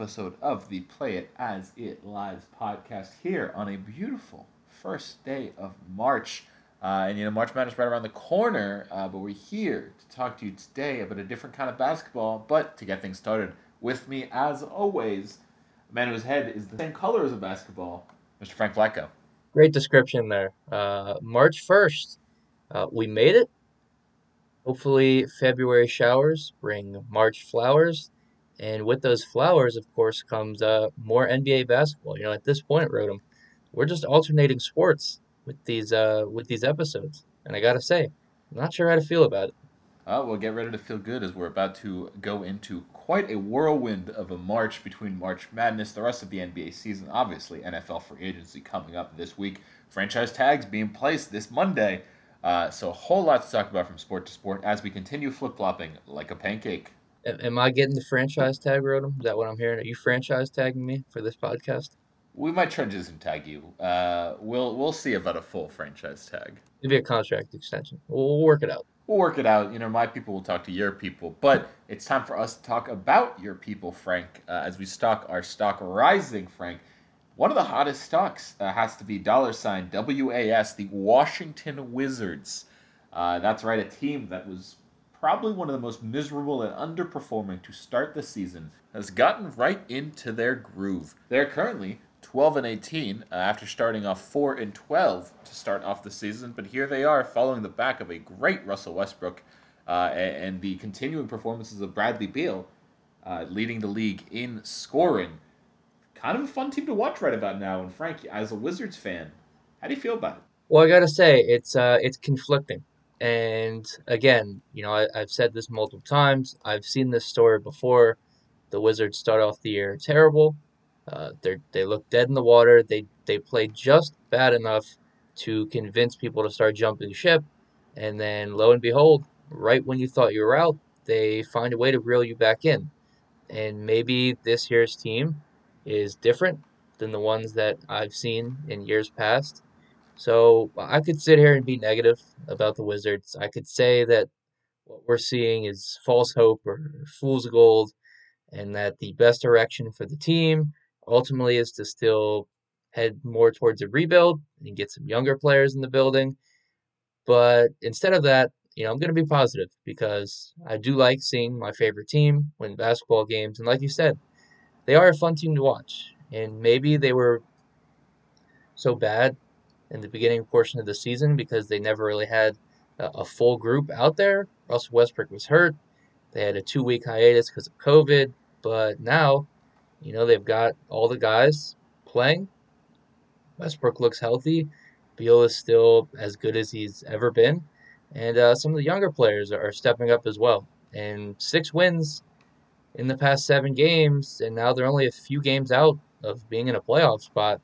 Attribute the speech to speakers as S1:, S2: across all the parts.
S1: episode of the Play It As It Lies podcast here on a beautiful first day of March. Uh, and you know, March Madness right around the corner, uh, but we're here to talk to you today about a different kind of basketball. But to get things started, with me, as always, a man whose head is the same color as a basketball, Mr. Frank Flacco.
S2: Great description there. Uh, March 1st, uh, we made it. Hopefully, February showers bring March flowers. And with those flowers, of course, comes uh, more NBA basketball. You know, at this point, Rodham, we're just alternating sports with these uh, with these episodes. And I gotta say, I'm not sure how to feel about it.
S1: Oh, well, get ready to feel good as we're about to go into quite a whirlwind of a March between March Madness, the rest of the NBA season, obviously NFL free agency coming up this week, franchise tags being placed this Monday. Uh, so a whole lot to talk about from sport to sport as we continue flip flopping like a pancake.
S2: Am I getting the franchise tag, Rodham? Is that what I'm hearing? Are you franchise tagging me for this podcast?
S1: We might transition tag you. Uh, we'll we'll see about a full franchise tag.
S2: It'd be a contract extension. We'll work it out.
S1: We'll work it out. You know, my people will talk to your people, but it's time for us to talk about your people, Frank. Uh, as we stock our stock rising, Frank. One of the hottest stocks uh, has to be dollar sign WAS, the Washington Wizards. Uh, that's right, a team that was probably one of the most miserable and underperforming to start the season has gotten right into their groove. They're currently 12 and 18 uh, after starting off 4 and 12 to start off the season, but here they are following the back of a great Russell Westbrook uh, and, and, the continuing performances of Bradley Beal, uh, leading the league in scoring kind of a fun team to watch right about now. And Frank, as a Wizards fan, how do you feel about it?
S2: Well, I gotta say it's uh, it's conflicting. And again, you know, I, I've said this multiple times. I've seen this story before. The Wizards start off the year terrible. Uh, they they look dead in the water. They they play just bad enough to convince people to start jumping ship, and then lo and behold, right when you thought you were out, they find a way to reel you back in. And maybe this year's team is different than the ones that I've seen in years past. So I could sit here and be negative about the Wizards. I could say that what we're seeing is false hope or fool's gold, and that the best direction for the team ultimately is to still head more towards a rebuild and get some younger players in the building. But instead of that, you know, I'm going to be positive because I do like seeing my favorite team win basketball games. And like you said, they are a fun team to watch. And maybe they were so bad in the beginning portion of the season because they never really had a, full group out there. Russell Westbrook was hurt. They had a two week hiatus because of COVID. But now, you know, they've got all the guys playing. Westbrook looks healthy. Beal is still as good as he's ever been. And uh, some of the younger players are stepping up as well. And six wins in the past seven games, and now they're only a few games out of being in a playoff spot.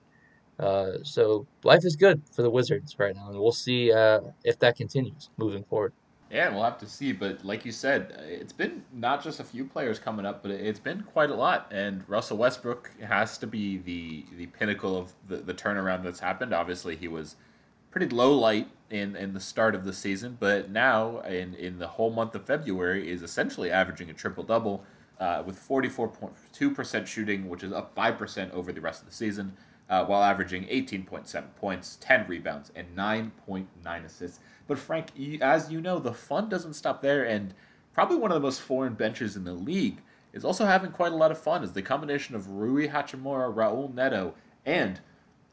S2: Uh, so life is good for the Wizards right now, and we'll see uh, if that continues moving forward.
S1: Yeah, we'll have to see. But like you said, it's been not just a few players coming up, but it's been quite a lot. And Russell Westbrook has to be the the pinnacle of the, the turnaround that's happened. Obviously, he was pretty low light in, in the start of the season, but now in, in the whole month of February is essentially averaging a triple double uh, with 44.2% shooting, which is up 5% over the rest of the season, uh, while averaging 18.7 points, 10 rebounds, and 9.9 assists. But Frank, as you know, the fun doesn't stop there, and probably one of the most foreign benches in the league is also having quite a lot of fun as the combination of Rui Hachimura, Raul Neto, and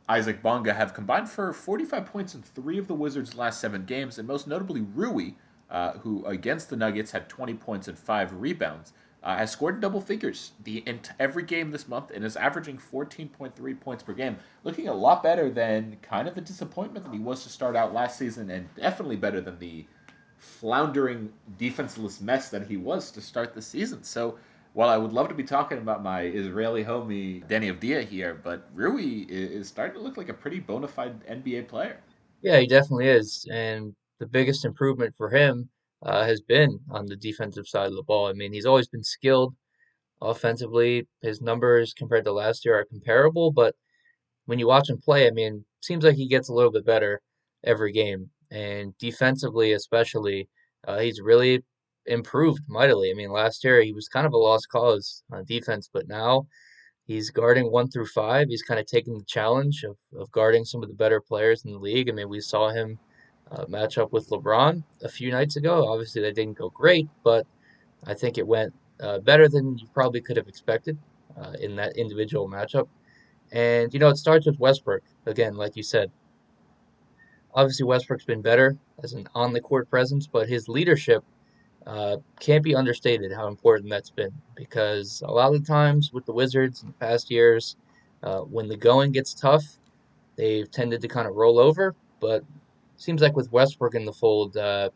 S1: Isaac Bonga have combined for 45 points in three of the Wizards' last seven games, and most notably Rui, uh, who against the Nuggets had 20 points and five rebounds uh, has scored double figures the every game this month and is averaging 14.3 points per game, looking a lot better than kind of the disappointment that he was to start out last season, and definitely better than the floundering defenseless mess that he was to start the season. So while I would love to be talking about my Israeli homie Deni Avdija here, but Rui is starting to look like a pretty bona fide NBA player.
S2: Yeah, he definitely is, and the biggest improvement for him uh, has been on the defensive side of the ball. I mean, he's always been skilled offensively. His numbers compared to last year are comparable, but when you watch him play, I mean, seems like he gets a little bit better every game. And defensively, especially, uh, he's really improved mightily. I mean, last year he was kind of a lost cause on defense, but now he's guarding one through five. He's kind of taking the challenge of, of guarding some of the better players in the league. I mean, we saw him uh, match up with LeBron a few nights ago. Obviously, that didn't go great, but I think it went uh, better than you probably could have expected uh, in that individual matchup. And, you know, it starts with Westbrook. Again, like you said, obviously Westbrook's been better as an on the court presence, but his leadership uh, can't be understated how important that's been because a lot of the times with the Wizards in the past years, uh, when the going gets tough, they've tended to kind of roll over. But seems like with Westbrook in the fold, uh,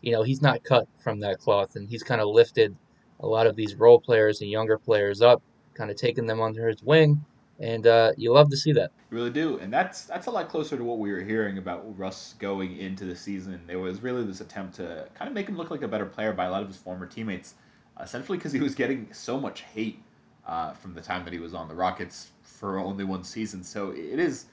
S2: you know, he's not cut from that cloth, and he's kind of lifted a lot of these role players and younger players up, kind of taking them under his wing, and uh, you love to see that.
S1: You really do, and that's that's a lot closer to what we were hearing about Russ going into the season. There was really this attempt to kind of make him look like a better player by a lot of his former teammates, essentially because he was getting so much hate uh, from the time that he was on the Rockets for only one season. So it is,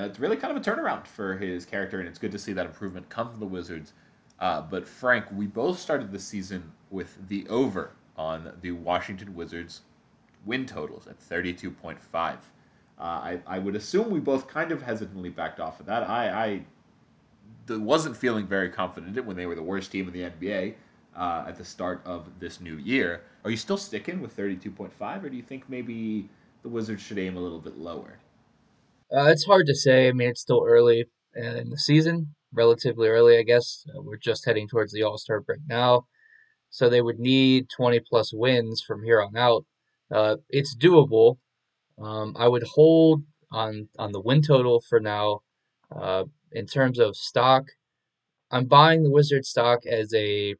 S1: know, it's really kind of a turnaround for his character, and it's good to see that improvement come from the Wizards. Uh, but Frank, we both started the season with the over on the Washington Wizards win totals at 32.5. Uh, I, I would assume we both kind of hesitantly backed off of that. I, I wasn't feeling very confident when they were the worst team in the NBA uh, at the start of this new year. Are you still sticking with 32.5, or do you think maybe the Wizards should aim a little bit lower?
S2: Uh, it's hard to say. I mean, it's still early in the season, relatively early, I guess. Uh, we're just heading towards the All Star break now. So they would need 20 plus wins from here on out uh, it's doable. Um, I would hold on on the win total for now. Uh, in terms of stock, I'm buying the Wizard stock as a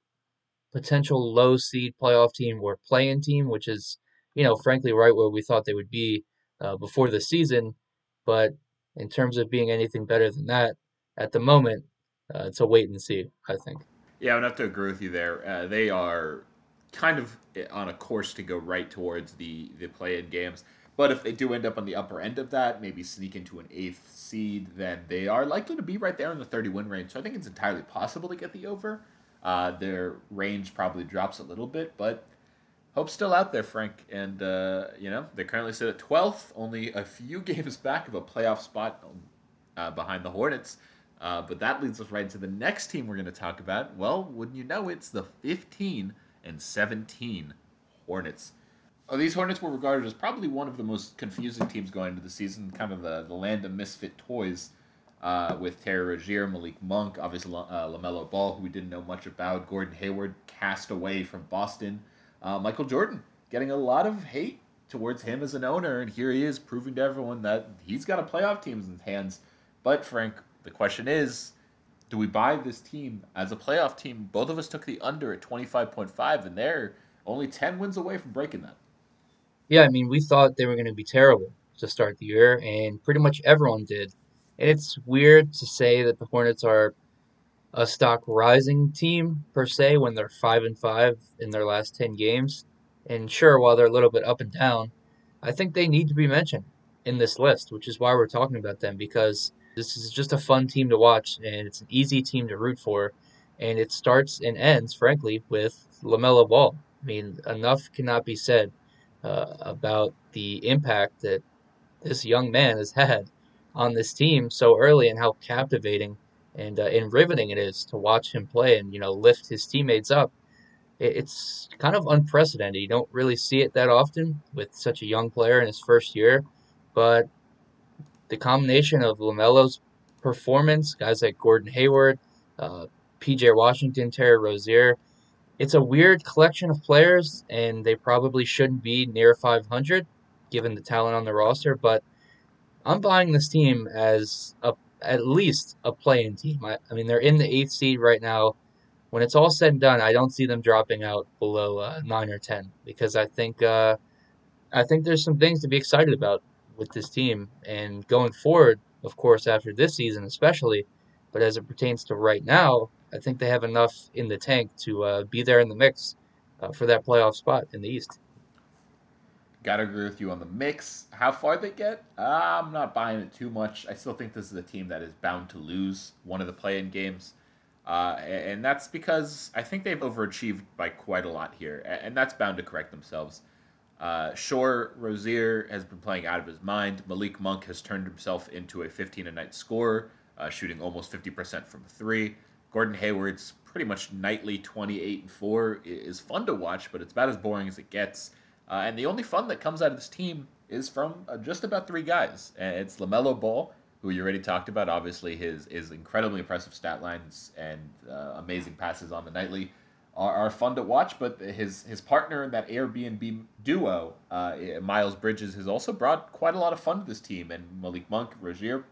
S2: potential low seed playoff team or play-in team, which is, you know, frankly, right where we thought they would be uh, before the season. But in terms of being anything better than that, at the moment, uh, it's a wait and see. I think.
S1: Yeah, I would have to agree with you there. Uh, they are kind of on a course to go right towards the the play-in games. But if they do end up on the upper end of that, maybe sneak into an eighth seed, then they are likely to be right there in the 30 win range. So I think it's entirely possible to get the over. Uh, their range probably drops a little bit, but hope's still out there, Frank. And, uh, you know, they currently sit at 12th, only a few games back of a playoff spot uh, behind the Hornets. Uh, but that leads us right into the next team we're going to talk about. Well, wouldn't you know, it's the 15 and 17 Hornets. Oh, these Hornets were regarded as probably one of the most confusing teams going into the season, kind of the, the land of misfit toys. Uh, with Terry Rozier, Malik Monk, obviously uh, LaMelo Ball, who we didn't know much about, Gordon Hayward cast away from Boston, uh, Michael Jordan getting a lot of hate towards him as an owner, and here he is proving to everyone that he's got a playoff team in his hands. But Frank, the question is, do we buy this team as a playoff team? Both of us took the under at 25.5, and they're only 10 wins away from breaking that.
S2: Yeah, I mean, we thought they were going to be terrible to start the year, and pretty much everyone did. And it's weird to say that the Hornets are a stock rising team per se when they're five and five in their last ten games. And sure, while they're a little bit up and down, I think they need to be mentioned in this list, which is why we're talking about them because this is just a fun team to watch, and it's an easy team to root for. And it starts and ends, frankly, with LaMelo Ball. I mean, enough cannot be said uh, about the impact that this young man has had on this team so early and how captivating and, uh, and riveting it is to watch him play and, you know, lift his teammates up. It's kind of unprecedented. You don't really see it that often with such a young player in his first year, but the combination of LaMelo's performance, guys like Gordon Hayward, uh, PJ Washington, Terry Rozier, it's a weird collection of players, and they probably shouldn't be near 500 given the talent on the roster. But I'm buying this team as a at least a play-in team. I, I mean, they're in the eighth seed right now. When it's all said and done, I don't see them dropping out below uh, nine or ten because I think uh, I think there's some things to be excited about with this team. And going forward, of course, after this season especially, but as it pertains to right now, I think they have enough in the tank to uh, be there in the mix uh, for that playoff spot in the East.
S1: Gotta agree with you on the mix. How far they get, I'm not buying it too much. I still think this is a team that is bound to lose one of the play-in games. Uh, and that's because I think they've overachieved by quite a lot here, and that's bound to correct themselves. Uh, sure, Rozier has been playing out of his mind. Malik Monk has turned himself into a 15 a night scorer, uh, shooting almost 50% from three. Gordon Hayward's pretty much nightly 28 and 4 is fun to watch, but it's about as boring as it gets. Uh, and the only fun that comes out of this team is from uh, just about three guys. And it's LaMelo Ball, who you already talked about. Obviously, his, his incredibly impressive stat lines and uh, amazing passes on the nightly are, are fun to watch. But his, his partner in that Airbnb duo, uh, Miles Bridges, has also brought quite a lot of fun to this team. And Malik Monk, Rozier,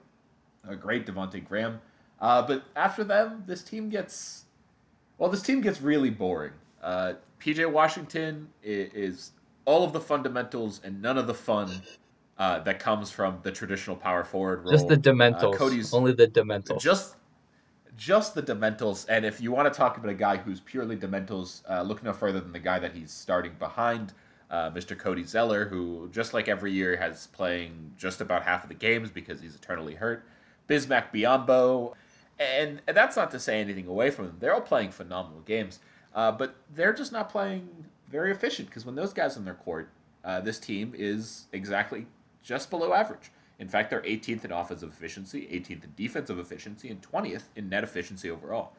S1: a great Devonte Graham. Uh, but after them, this team gets well. This team gets really boring. Uh, PJ Washington is, is, all of the fundamentals and none of the fun uh, that comes from the traditional power forward role.
S2: Just the dementals. Uh, Cody's only the dementals.
S1: Just just the dementals. And if you want to talk about a guy who's purely dementals, uh, look no further than the guy that he's starting behind. Uh, Mr. Cody Zeller, who just like every year has playing just about half of the games because he's eternally hurt. Bismack Biyombo, and, and that's not to say anything away from them. They're all playing phenomenal games, uh, but they're just not playing very efficient because when those guys on their court, uh, this team is exactly just below average. In fact, they're 18th in offensive efficiency, 18th in defensive efficiency, and 20th in net efficiency overall.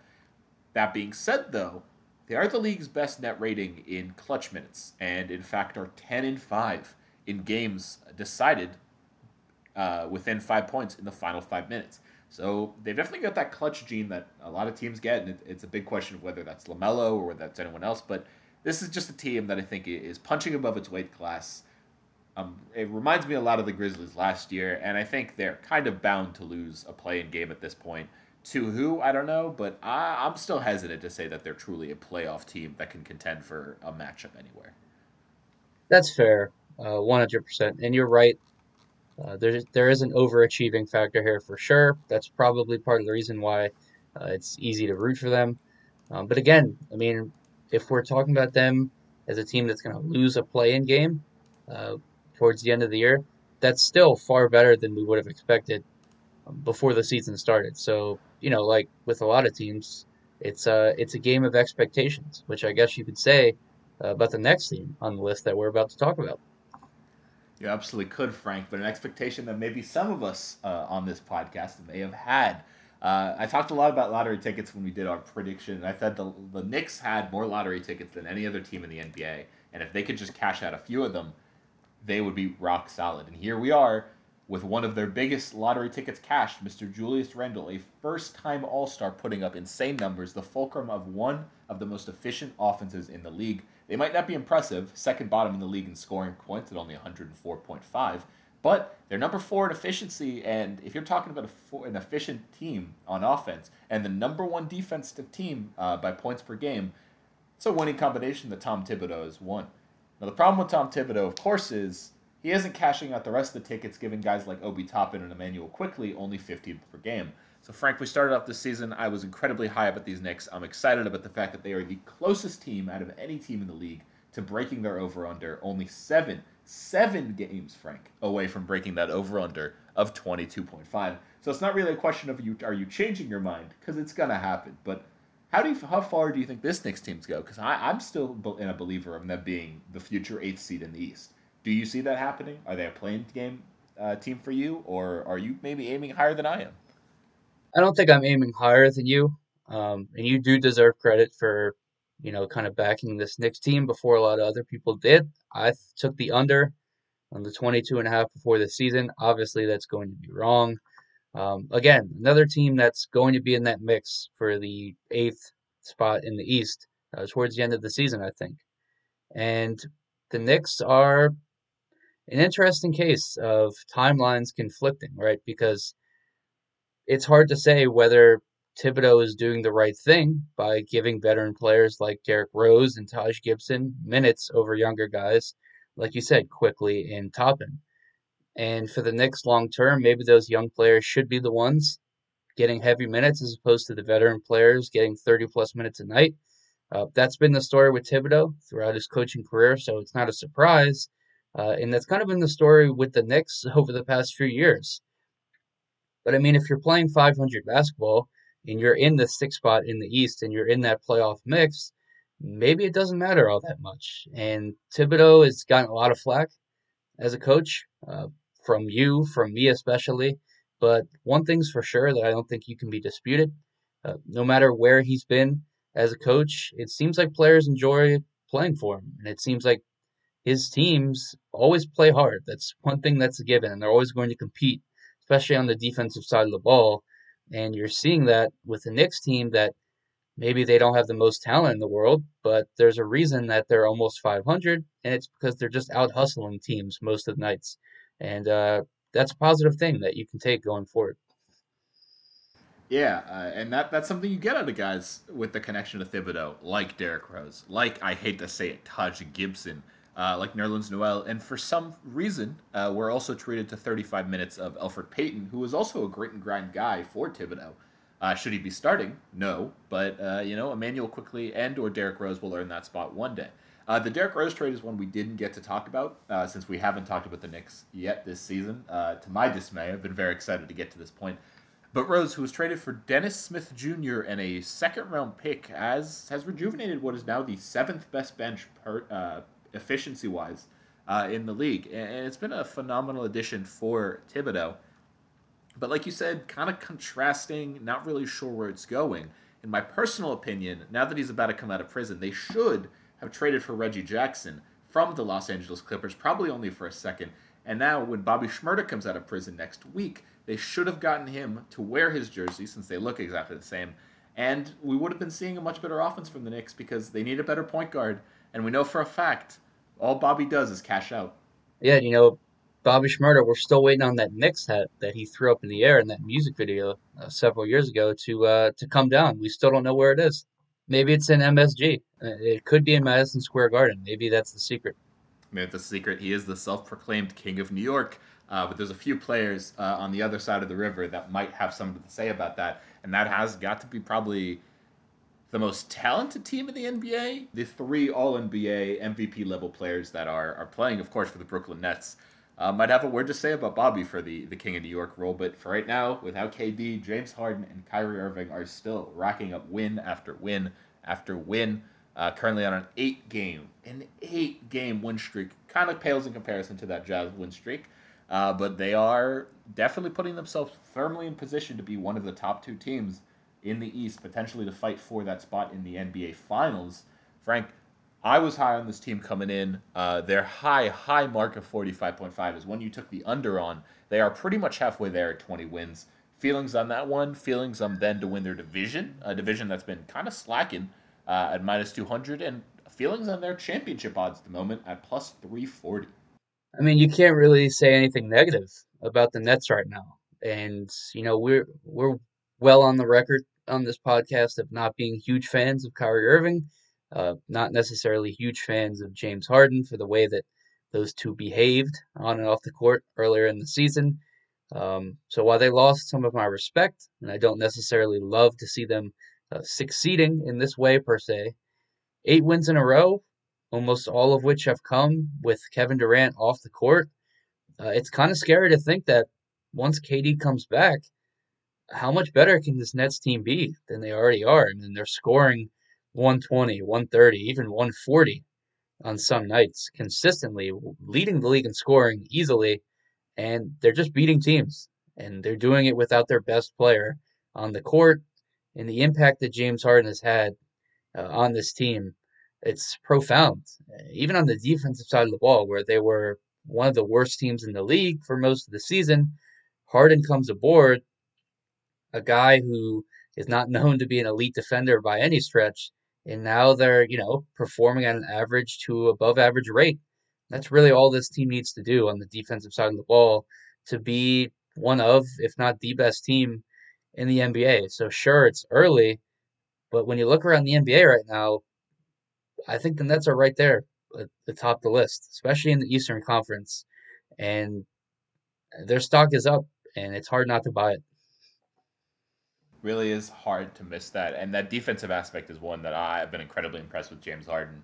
S1: That being said, though, they are the league's best net rating in clutch minutes, and in fact are 10 and 5 in games decided uh, within five points in the final five minutes. So they've definitely got that clutch gene that a lot of teams get, and it, it's a big question of whether that's LaMelo or whether that's anyone else. But this is just a team that I think is punching above its weight class. Um, it reminds me a lot of the Grizzlies last year, and I think they're kind of bound to lose a play-in game at this point. To who I don't know, but I, I'm still hesitant to say that they're truly a playoff team that can contend for a matchup anywhere.
S2: That's fair, uh, 100%. And you're right. Uh, there, there is an overachieving factor here for sure. That's probably part of the reason why uh, it's easy to root for them. Um, but again, I mean, if we're talking about them as a team that's going to lose a play-in game uh, towards the end of the year, that's still far better than we would have expected before the season started. So you know, like with a lot of teams, it's a uh, it's a game of expectations, which I guess you could say uh, about the next team on the list that we're about to talk about.
S1: You absolutely could, Frank, but an expectation that maybe some of us uh, on this podcast may have had. Uh, I talked a lot about lottery tickets when we did our prediction. I said the, the Knicks had more lottery tickets than any other team in the NBA, and if they could just cash out a few of them, they would be rock solid. And here we are with one of their biggest lottery tickets cashed, Mr. Julius Randle, a first time All Star putting up insane numbers, the fulcrum of one of the most efficient offenses in the league. They might not be impressive, second bottom in the league in scoring points at only 104.5, but they're number four in efficiency. And if you're talking about four, an efficient team on offense and the number one defensive team uh, by points per game, it's a winning combination that Tom Thibodeau has won. Now, the problem with Tom Thibodeau, of course, is he isn't cashing out the rest of the tickets, giving guys like Obi Toppin and Immanuel Quickley only 15 per game. So, Frank, we started off this season. I was incredibly high up at these Knicks. I'm excited about the fact that they are the closest team out of any team in the league to breaking their over under. Only seven, seven games, Frank, away from breaking that over under of 22.5. So it's not really a question of you are you changing your mind because it's gonna happen. But how do you how far do you think this Knicks teams go? Because I'm still in a believer of them being the future eighth seed in the East. Do you see that happening? Are they a play-in game uh, team for you, or are you maybe aiming higher than I am?
S2: I don't think I'm aiming higher than you. Um, and you do deserve credit for, you know, kind of backing this Knicks team before a lot of other people did. I took the under on the 22 and a half before the season. Obviously, that's going to be wrong. Um, again, another team that's going to be in that mix for the eighth spot in the East uh, towards the end of the season, I think. And the Knicks are an interesting case of timelines conflicting, right? Because it's hard to say whether Thibodeau is doing the right thing by giving veteran players like Derrick Rose and Taj Gibson minutes over younger guys, like you said, Quickley and Toppin. And for the Knicks long term, maybe those young players should be the ones getting heavy minutes as opposed to the veteran players getting 30 plus minutes a night. Uh, that's been the story with Thibodeau throughout his coaching career, so it's not a surprise. Uh, and that's kind of been the story with the Knicks over the past few years. But I mean, if you're playing 500 basketball, and you're in the sixth spot in the East and you're in that playoff mix, maybe it doesn't matter all that much. And Thibodeau has gotten a lot of flack as a coach uh, from you, from me especially. But one thing's for sure that I don't think you can be disputed. Uh, no matter where he's been as a coach, it seems like players enjoy playing for him. And it seems like his teams always play hard. That's one thing that's a given. And they're always going to compete, especially on the defensive side of the ball. And you're seeing that with the Knicks team that maybe they don't have the most talent in the world, but there's a reason that they're almost 500, and it's because they're just out hustling teams most of the nights. And uh, that's a positive thing that you can take going forward.
S1: Yeah, uh, and that that's something you get out of guys with the connection to Thibodeau, like Derrick Rose, like I hate to say it, Taj Gibson, uh, like Nerlens Noel, and for some reason, uh, we're also treated to 35 minutes of Elfrid Payton, who is also a grit and grind guy for Thibodeau. Uh, should he be starting? No, but uh, you know, Immanuel Quickley and or Derrick Rose will earn that spot one day. Uh, the Derrick Rose trade is one we didn't get to talk about uh, since we haven't talked about the Knicks yet this season. To my dismay, I've been very excited to get to this point. But Rose, who was traded for Dennis Smith Jr. and a second round pick, has has rejuvenated what is now the seventh best bench per, uh, efficiency wise uh, in the league, and it's been a phenomenal addition for Thibodeau. But like you said, kind of contrasting, not really sure where it's going. In my personal opinion, now that he's about to come out of prison, they should have traded for Reggie Jackson from the Los Angeles Clippers, probably only for a second. And now, when Bobby Shmurda comes out of prison next week, they should have gotten him to wear his jersey since they look exactly the same. And we would have been seeing a much better offense from the Knicks because they need a better point guard. And we know for a fact all Bobby does is cash out.
S2: Yeah, you know, Bobby Shmurda, we're still waiting on that Knicks hat that he threw up in the air in that music video uh, several years ago to uh, to come down. We still don't know where it is. Maybe it's in MSG. Uh, it could be in Madison Square Garden. Maybe that's the secret.
S1: Maybe that's the secret. He is the self-proclaimed king of New York. Uh, but there's a few players uh, on the other side of the river that might have something to say about that, and that has got to be probably the most talented team in the NBA. The three All NBA MVP level players that are are playing, of course, for the Brooklyn Nets. Uh, might have a word to say about Bobby for the, the King of New York role, but for right now, without KD, James Harden and Kyrie Irving are still racking up win after win after win. Uh, currently on an eight game, an eight game win streak. Kind of pales in comparison to that Jazz win streak, uh, but they are definitely putting themselves firmly in position to be one of the top two teams in the East, potentially to fight for that spot in the NBA Finals. Frank, I was high on this team coming in. Uh, their high, high mark of 45.5 is one you took the under on. They are pretty much halfway there at 20 wins. Feelings on that one, feelings on them to win their division, a division that's been kind of slacking uh, at minus 200, and feelings on their championship odds at the moment at plus 340.
S2: I mean, you can't really say anything negative about the Nets right now. And, you know, we're we're well on the record on this podcast of not being huge fans of Kyrie Irving uh, not necessarily huge fans of James Harden for the way that those two behaved on and off the court earlier in the season. Um, so while they lost some of my respect, and I don't necessarily love to see them uh, succeeding in this way per se, eight wins in a row, almost all of which have come with Kevin Durant off the court. Uh, it's kind of scary to think that once KD comes back, how much better can this Nets team be than they already are? I mean, they're scoring 120, 130, even 140 on some nights consistently, leading the league in scoring easily. And they're just beating teams. And they're doing it without their best player on the court. And the impact that James Harden has had uh, on this team, it's profound. Even on the defensive side of the ball, where they were one of the worst teams in the league for most of the season, Harden comes aboard, a guy who is not known to be an elite defender by any stretch, and now they're you know performing at an average to above average rate. That's really all this team needs to do on the defensive side of the ball to be one of, if not the best team in the NBA. So sure, it's early, but when you look around the NBA right now, I think the Nets are right there at the top of the list, especially in the Eastern Conference, and their stock is up, and it's hard not to buy it
S1: really is hard to miss that. And that defensive aspect is one that I've been incredibly impressed with James Harden.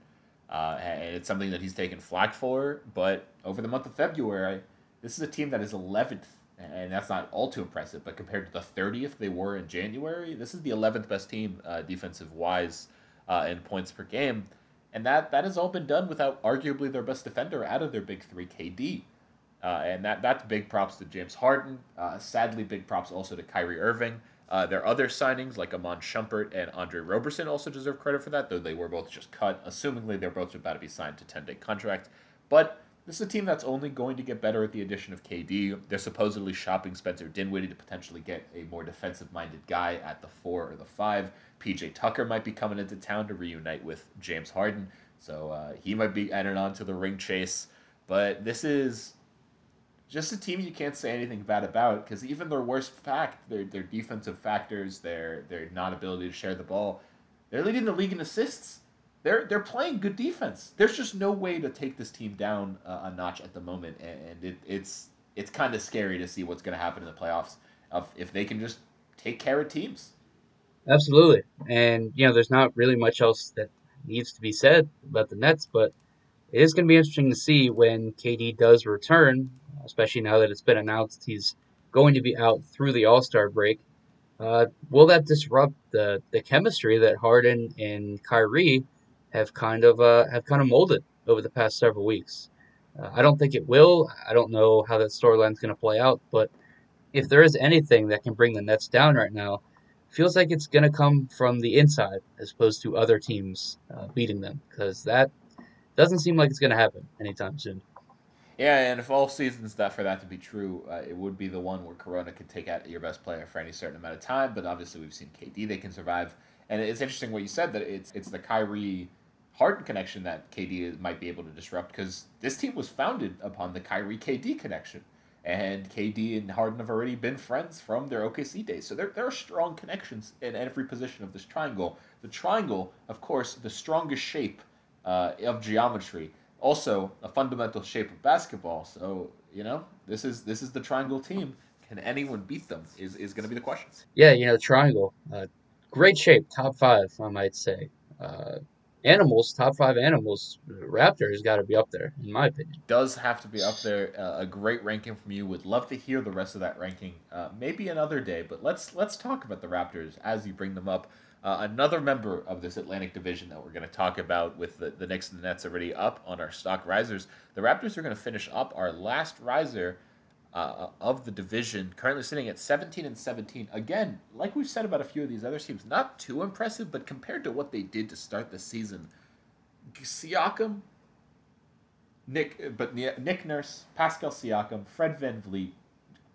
S1: Uh, and it's something that he's taken flack for. But over the month of February, this is a team that is 11th and that's not all too impressive. But compared to the 30th they were in January, this is the 11th best team uh, defensive wise uh, in points per game, and that that has all been done without arguably their best defender out of their big three, KD. Uh, and that that's big props to James Harden. Uh, sadly, big props also to Kyrie Irving. Uh, their other signings, like Iman Shumpert and Andre Roberson, also deserve credit for that, though they were both just cut. Assumingly, they're both about to be signed to 10 day contracts. But this is a team that's only going to get better at the addition of KD. They're supposedly shopping Spencer Dinwiddie to potentially get a more defensive minded guy at the four or the five. PJ Tucker might be coming into town to reunite with James Harden, so uh, he might be added on to the ring chase. But this is just a team you can't say anything bad about because even their worst fact, their their defensive factors, their their non ability to share the ball, they're leading the league in assists. They're they're playing good defense. There's just no way to take this team down uh, a notch at the moment, and it, it's it's kind of scary to see what's going to happen in the playoffs of if they can just take care of teams.
S2: Absolutely, and you know, there's not really much else that needs to be said about the Nets, but it is going to be interesting to see when KD does return especially now that it's been announced he's going to be out through the All Star break. Uh, will that disrupt the, the chemistry that Harden and Kyrie have kind of uh, have kind of molded over the past several weeks? Uh, I don't think it will. I don't know how that storyline is going to play out, but if there is anything that can bring the Nets down right now, feels like it's going to come from the inside as opposed to other teams uh, beating them because that doesn't seem like it's going to happen anytime soon.
S1: Yeah, and if all seasons that for that to be true, uh, it would be the one where Corona could take out your best player for any certain amount of time. But obviously, we've seen KD; they can survive. And it's interesting what you said that it's it's the Kyrie Harden connection that KD might be able to disrupt because this team was founded upon the Kyrie KD connection, and KD and Harden have already been friends from their OKC days. So there there are strong connections in every position of this triangle. The triangle, of course, the strongest shape uh, of geometry also a fundamental shape of basketball. So you know, this is this is the triangle team. Can anyone beat them? Is is going to be the question.
S2: Yeah, you know, the triangle, uh, great shape, top five, I might say. Uh, animals, top five animals, Raptors got to be up there, in my opinion.
S1: Does have to be up there. Uh, a great ranking from you. Would love to hear the rest of that ranking. Uh, maybe another day, but let's let's talk about the Raptors as you bring them up. Uh, another member of this Atlantic Division that we're going to talk about with the, the Knicks and the Nets already up on our stock risers. The Raptors are going to finish up our last riser uh, of the division, currently sitting at 17 and 17. Again, like we've said about a few of these other teams, not too impressive, but compared to what they did to start the season, Siakam, Nick, but Nick Nurse, Pascal Siakam, Fred VanVleet,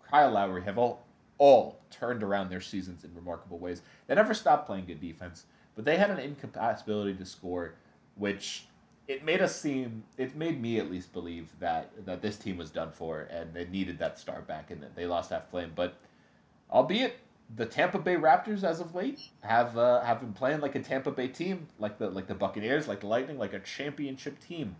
S1: Kyle Lowry have all all turned around their seasons in remarkable ways. They never stopped playing good defense, but they had an incapacity to score, which it made us seem it made me at least believe that that this team was done for and they needed that star back and they lost that flame. But albeit the Tampa Bay Raptors as of late have uh, have been playing like a Tampa Bay team, like the like the Buccaneers, like the Lightning, like a championship team.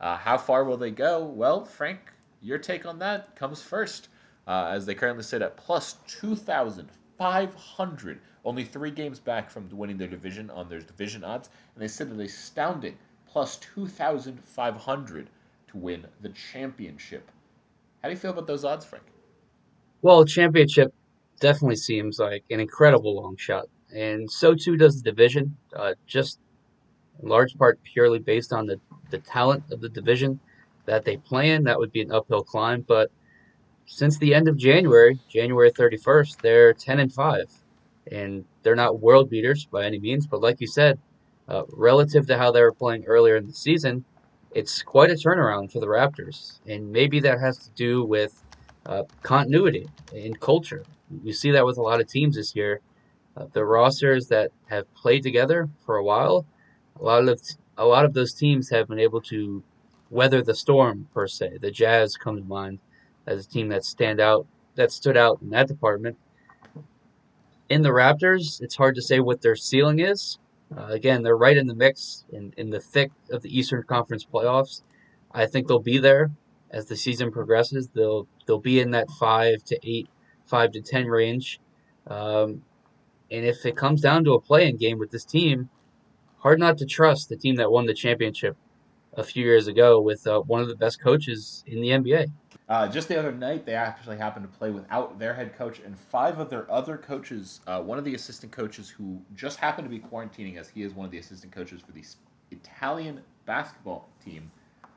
S1: Uh, how far will they go? Well, Frank, your take on that comes first uh, as they currently sit at plus 2,500. Only three games back from winning their division on their division odds, and they sit at an astounding plus 2,500 to win the championship. How do you feel about those odds, Frank?
S2: Well, championship definitely seems like an incredible long shot, and so too does the division. Uh, just in large part purely based on the, the talent of the division that they play in. That would be an uphill climb, but since the end of January, January 31st, they're 10 and 5. And they're not world beaters by any means, but like you said, uh, relative to how they were playing earlier in the season, it's quite a turnaround for the Raptors. And maybe that has to do with uh, continuity and culture. We see that with a lot of teams this year. Uh, the rosters that have played together for a while, a lot of a lot of those teams have been able to weather the storm per se. The Jazz come to mind as a team that stand out that stood out in that department. In the Raptors, it's hard to say what their ceiling is. Uh, again, they're right in the mix in, in the thick of the Eastern Conference playoffs. I think they'll be there as the season progresses. They'll they'll be in that five to eight, five to ten range. Um, and if it comes down to a play-in game with this team, hard not to trust the team that won the championship a few years ago with uh, one of the best coaches in the NBA.
S1: Uh, just the other night, they actually happened to play without their head coach and five of their other coaches. Uh, one of the assistant coaches who just happened to be quarantining, as he is one of the assistant coaches for the Italian basketball team,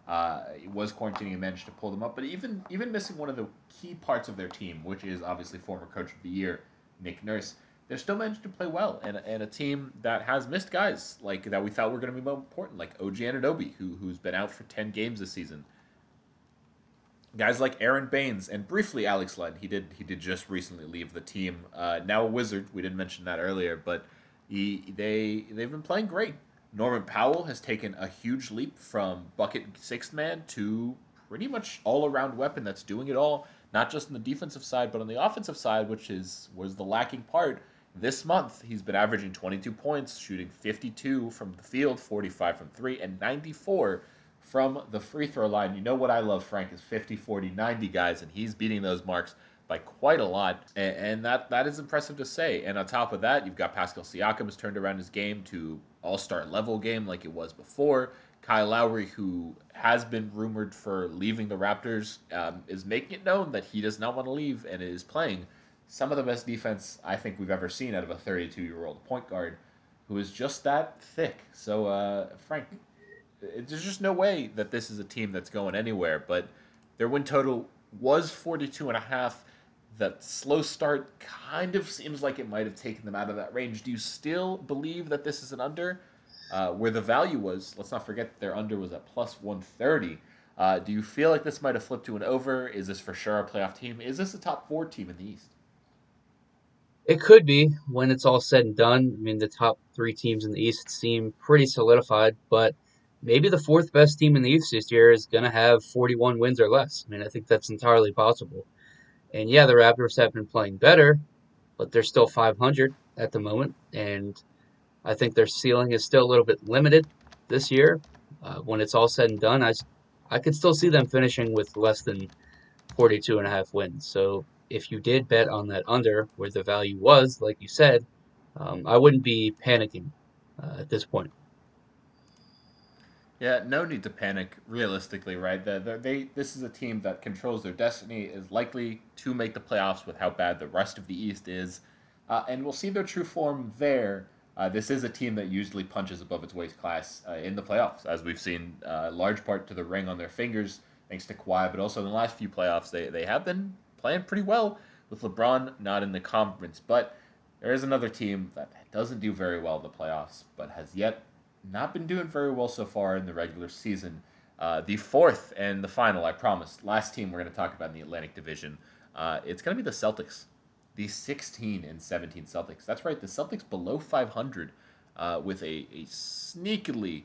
S1: uh, was quarantining and managed to pull them up. But even even missing one of the key parts of their team, which is obviously former coach of the year Nick Nurse, they're still managed to play well. And, and a team that has missed guys like that we thought were going to be more important, like OG Anunoby, who who's been out for ten games this season guys like Aron Baynes and briefly Alex Len. He did he did just recently leave the team. Uh, now a Wizard. We didn't mention that earlier, but he they they've been playing great. Norman Powell has taken a huge leap from bucket sixth man to pretty much all around weapon that's doing it all, not just on the defensive side, but on the offensive side, which is was the lacking part. This month, he's been averaging 22 points, shooting 52 from the field, 45 from three, and 94 from the free throw line. You know what I love, Frank, is 50, 40, 90 guys, and he's beating those marks by quite a lot, and, and, that that is impressive to say. And on top of that, you've got Pascal Siakam has turned around his game to All Star level game like it was before. Kyle Lowry, who has been rumored for leaving the Raptors, um, is making it known that he does not want to leave and is playing some of the best defense I think we've ever seen out of a 32 year old point guard who is just that thick. So, uh, Frank, there's just no way that this is a team that's going anywhere. But their win total was 42 and a half. That slow start kind of seems like it might have taken them out of that range. Do you still believe that this is an under? Uh, where the value was, let's not forget their under was at plus 130. Uh, do you feel like this might have flipped to an over? Is this for sure a playoff team? Is this a top four team in the East?
S2: It could be when it's all said and done. I mean, the top three teams in the East seem pretty solidified, but maybe the fourth best team in the East this year is going to have 41 wins or less. I mean, I think that's entirely possible. And yeah, the Raptors have been playing better, but they're still 500 at the moment. And I think their ceiling is still a little bit limited this year. Uh, when it's all said and done, I, I could still see them finishing with less than 42 and a half wins. So if you did bet on that under where the value was, like you said, um, I wouldn't be panicking uh, at this point.
S1: Yeah, no need to panic. Realistically, right? The, the, they this is a team that controls their destiny, is likely to make the playoffs with how bad the rest of the East is, uh, and we'll see their true form there. Uh, this is a team that usually punches above its weight class uh, in the playoffs, as we've seen, uh, large part to the ring on their fingers, thanks to Kawhi, but also in the last few playoffs, they, they have been playing pretty well with LeBron not in the conference. But there is another team that doesn't do very well in the playoffs, but has yet not been doing very well so far in the regular season. Uh, the fourth and the final, I promise, last team we're going to talk about in the Atlantic Division, uh, it's going to be the Celtics. The 16 and 17 Celtics. That's right, the Celtics below 500 uh, with a, a sneakily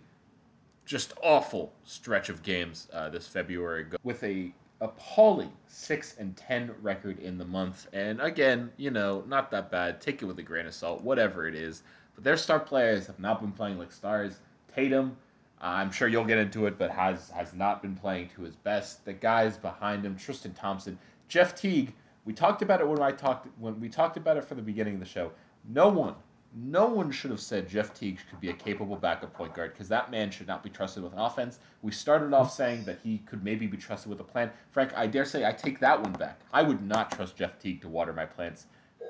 S1: just awful stretch of games uh, this February with a appalling 6 and 10 record in the month. And again, you know, not that bad. Take it with a grain of salt, whatever it is. But their star players have not been playing like stars. Tatum, uh, I'm sure you'll get into it, but has has not been playing to his best. The guys behind him, Tristan Thompson, Jeff Teague. We talked about it when I talked when we talked about it for the beginning of the show. No one, no one should have said Jeff Teague could be a capable backup point guard because that man should not be trusted with an offense. We started off saying that he could maybe be trusted with a plan. Frank, I dare say I take that one back. I would not trust Jeff Teague to water my plants.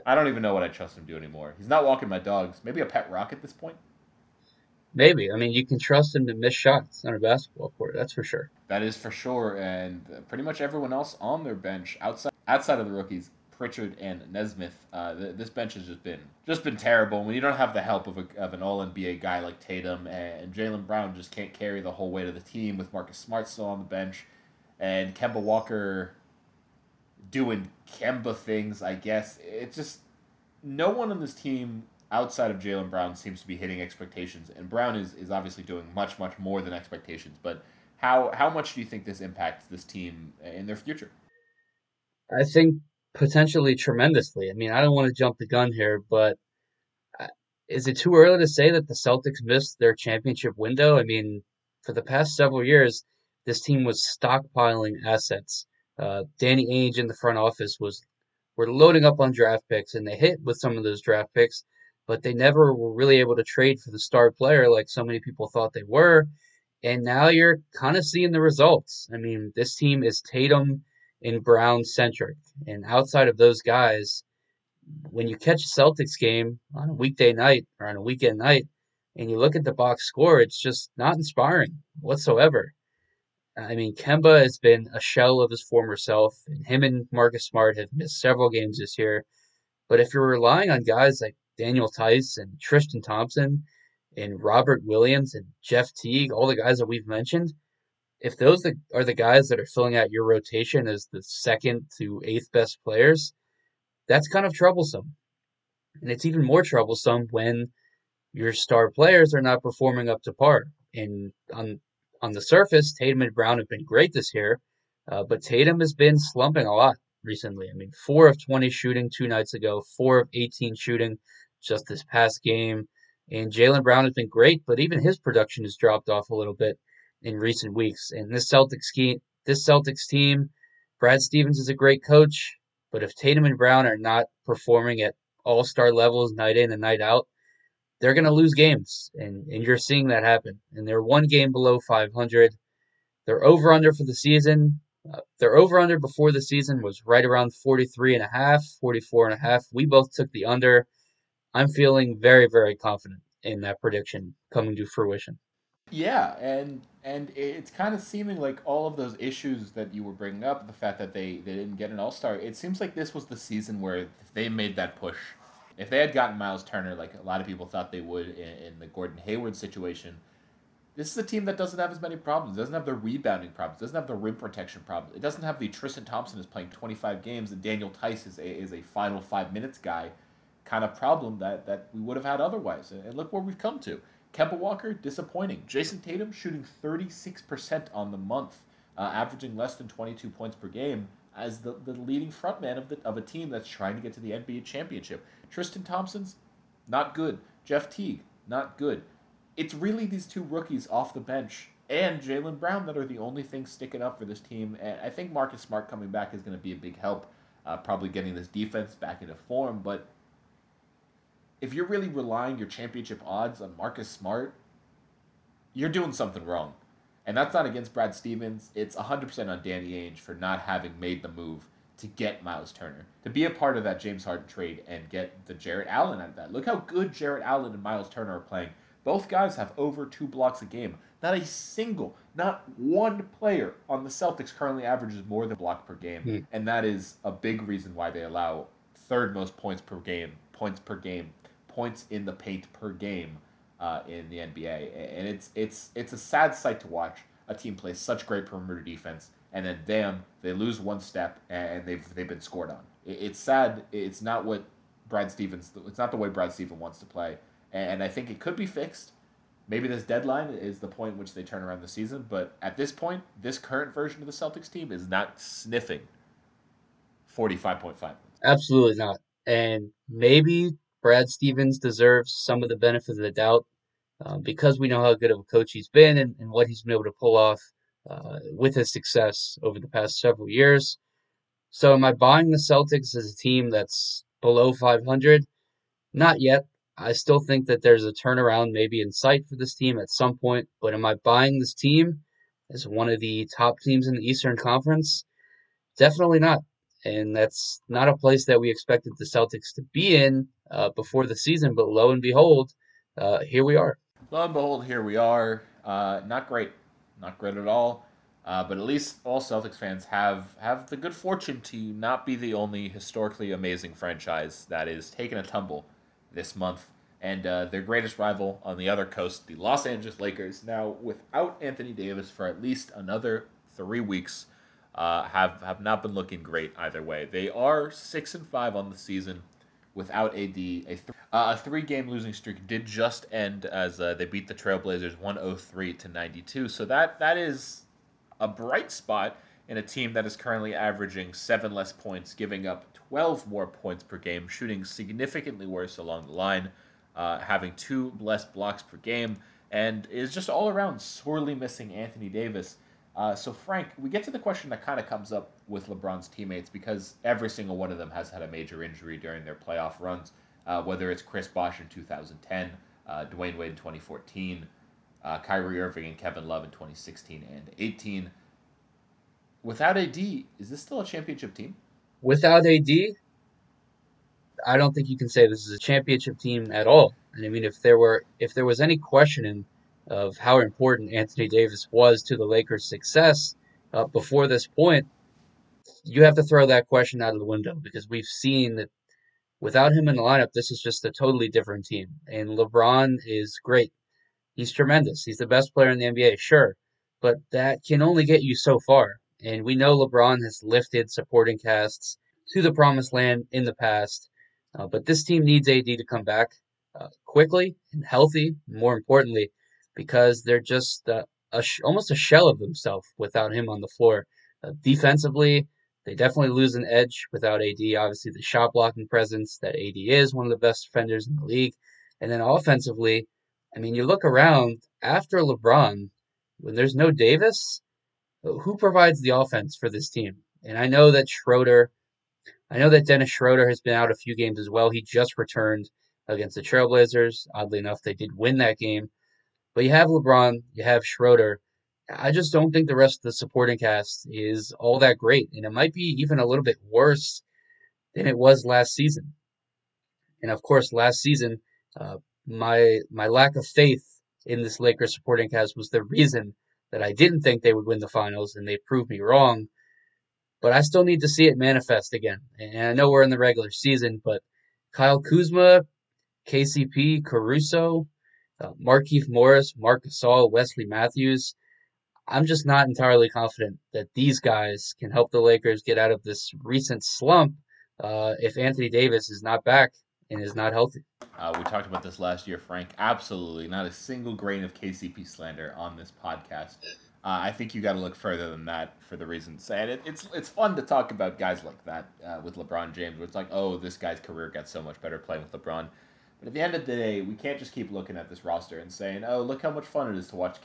S1: I don't even know what I trust him to do anymore. He's not walking my dogs. Maybe a pet rock at this point.
S2: Maybe. I mean, you can trust him to miss shots on a basketball court. That's for sure.
S1: That is for sure. And pretty much everyone else on their bench outside outside of the rookies, Pritchard and Nesmith, uh, this bench has just been just been terrible. When you don't have the help of, a, of an All NBA guy like Tatum and Jaylen Brown just can't carry the whole weight of the team with Marcus Smart still on the bench, and Kemba Walker doing Kemba things, I guess. It's just no one on this team outside of Jaylen Brown seems to be hitting expectations, and Brown is, is obviously doing much much more than expectations. But how how much do you think this impacts this team in their future?
S2: I think potentially tremendously. I mean, I don't want to jump the gun here, but uh, is it too early to say that the Celtics missed their championship window? I mean, for the past several years, this team was stockpiling assets uh, Danny Ainge in the front office was were loading up on draft picks, and they hit with some of those draft picks, but they never were really able to trade for the star player like so many people thought they were. And now you're kind of seeing the results. I mean, this team is Tatum, and Brown centric. And outside of those guys, when you catch a Celtics game on a weekday night or on a weekend night and you look at the box score, it's just not inspiring whatsoever. I mean, Kemba has been a shell of his former self, and him and Marcus Smart have missed several games this year. But if you're relying on guys like Daniel Theis and Tristan Thompson and Robert Williams and Jeff Teague, all the guys that we've mentioned, if those are the guys that are filling out your rotation as the second to eighth best players, that's kind of troublesome. And it's even more troublesome when your star players are not performing up to par. And on on the surface, Tatum and Brown have been great this year, uh, but Tatum has been slumping a lot recently. I mean, four of 20 shooting two nights ago, four of 18 shooting just this past game. And Jaylen Brown has been great, but even his production has dropped off a little bit in recent weeks. And this Celtics team, this Celtics team, Brad Stevens is a great coach, but if Tatum and Brown are not performing at all star levels night in and night out, they're going to lose games. And, and you're seeing that happen. And they're one game below 500. They're over under for the season. Uh, their over under before the season was right around 43 and a half, 44 and a half. We both took the under. I'm feeling very, very confident in that prediction coming to fruition.
S1: Yeah, and and it's kind of seeming like all of those issues that you were bringing up, the fact that they, they didn't get an All Star, it seems like this was the season where they made that push. If they had gotten Miles Turner, like a lot of people thought they would in, in the Gordon Hayward situation, this is a team that doesn't have as many problems. Doesn't have the rebounding problems. Doesn't have the rim protection problems. It doesn't have the Tristan Thompson is playing 25 games and Daniel Theis is a, is a final five minutes guy kind of problem that, that we would have had otherwise. And look where we've come to. Kemba Walker, disappointing. Jayson Tatum shooting 36% on the month, uh, averaging less than 22 points per game as the, the leading frontman of, the, of a team that's trying to get to the NBA championship. Tristan Thompson's not good. Jeff Teague, not good. It's really these two rookies off the bench and Jaylen Brown that are the only things sticking up for this team. And I think Marcus Smart coming back is going to be a big help, uh, probably getting this defense back into form. But if you're really relying your championship odds on Marcus Smart, you're doing something wrong. And that's not against Brad Stevens. It's 100% on Danny Ainge for not having made the move to get Miles Turner, to be a part of that James Harden trade and get the Jarrett Allen at that. Look how good Jarrett Allen and Miles Turner are playing. Both guys have over two blocks a game. Not a single, not one player on the Celtics currently averages more than block per game. Mm. And that is a big reason why they allow third most points per game, points per game points in the paint per game uh, in the NBA, and it's it's it's a sad sight to watch. A team play such great perimeter defense, and then damn, they lose one step and they've they've been scored on. It's sad. It's not what Brad Stevens. It's not the way Brad Stevens wants to play, and I think it could be fixed. Maybe this deadline is the point in which they turn around the season, but at this point, this current version of the Celtics team is not sniffing forty-five point five.
S2: Absolutely not. And maybe Brad Stevens deserves some of the benefit of the doubt uh, because we know how good of a coach he's been and, and what he's been able to pull off uh, with his success over the past several years. So, am I buying the Celtics as a team that's below 500? Not yet. I still think that there's a turnaround maybe in sight for this team at some point, but am I buying this team as one of the top teams in the Eastern Conference? Definitely not and that's not a place that we expected the Celtics to be in uh, before the season. But lo and behold, uh, here we are.
S1: Lo and behold, here we are. Uh, not great, not great at all. Uh, but at least all Celtics fans have have the good fortune to not be the only historically amazing franchise that is taking a tumble this month. And uh, their greatest rival on the other coast, the Los Angeles Lakers, now without Anthony Davis for at least another three weeks uh, have have not been looking great either way. They are six and five on the season without AD. A, th- uh, a three game losing streak did just end as uh, they beat the Trailblazers 103 to 92. So that that is a bright spot in a team that is currently averaging seven less points, giving up 12 more points per game, shooting significantly worse along the line, uh, having two less blocks per game, and is just all around sorely missing Anthony Davis. Uh, so, Frank, we get to the question that kind of comes up with LeBron's teammates because every single one of them has had a major injury during their playoff runs, uh, whether it's Chris Bosh in 2010, uh, Dwyane Wade in 2014, uh, Kyrie Irving and Kevin Love in 2016 and 18. without AD, is this still a championship team?
S2: Without AD, I don't think you can say this is a championship team at all. And I mean, if there were if there was any questioning of how important Anthony Davis was to the Lakers' success uh, before this point, you have to throw that question out of the window because we've seen that without him in the lineup, this is just a totally different team. And LeBron is great. He's tremendous. He's the best player in the NBA, sure, but that can only get you so far. And we know LeBron has lifted supporting casts to the promised land in the past. Uh, but this team needs AD to come back uh, quickly and healthy, more importantly, because they're just uh, a sh- almost a shell of themselves without him on the floor. Uh, defensively, they definitely lose an edge without AD. Obviously, the shot blocking presence that AD is one of the best defenders in the league. And then offensively, I mean, you look around after LeBron, when there's no Davis, who provides the offense for this team? And I know that Schroeder, I know that Dennis Schroeder has been out a few games as well. He just returned against the Trailblazers. Oddly enough, they did win that game. But you have LeBron, you have Schroeder. I just don't think the rest of the supporting cast is all that great. And it might be even a little bit worse than it was last season. And of course, last season, uh, my my lack of faith in this Lakers supporting cast was the reason that I didn't think they would win the finals, and they proved me wrong. But I still need to see it manifest again. And I know we're in the regular season, but Kyle Kuzma, KCP, Caruso, uh, Markieff Morris, Mark Gasol, Wesley Matthews. I'm just not entirely confident that these guys can help the Lakers get out of this recent slump uh, if Anthony Davis is not back and is not healthy.
S1: Uh, we talked about this last year, Frank. Absolutely, not a single grain of KCP slander on this podcast. Uh, I think you got to look further than that for the reasons. And it, it's it's fun to talk about guys like that uh, with LeBron James, where it's like, oh, this guy's career got so much better playing with LeBron. But at the end of the day, we can't just keep looking at this roster and saying, oh, look how much fun it is to watch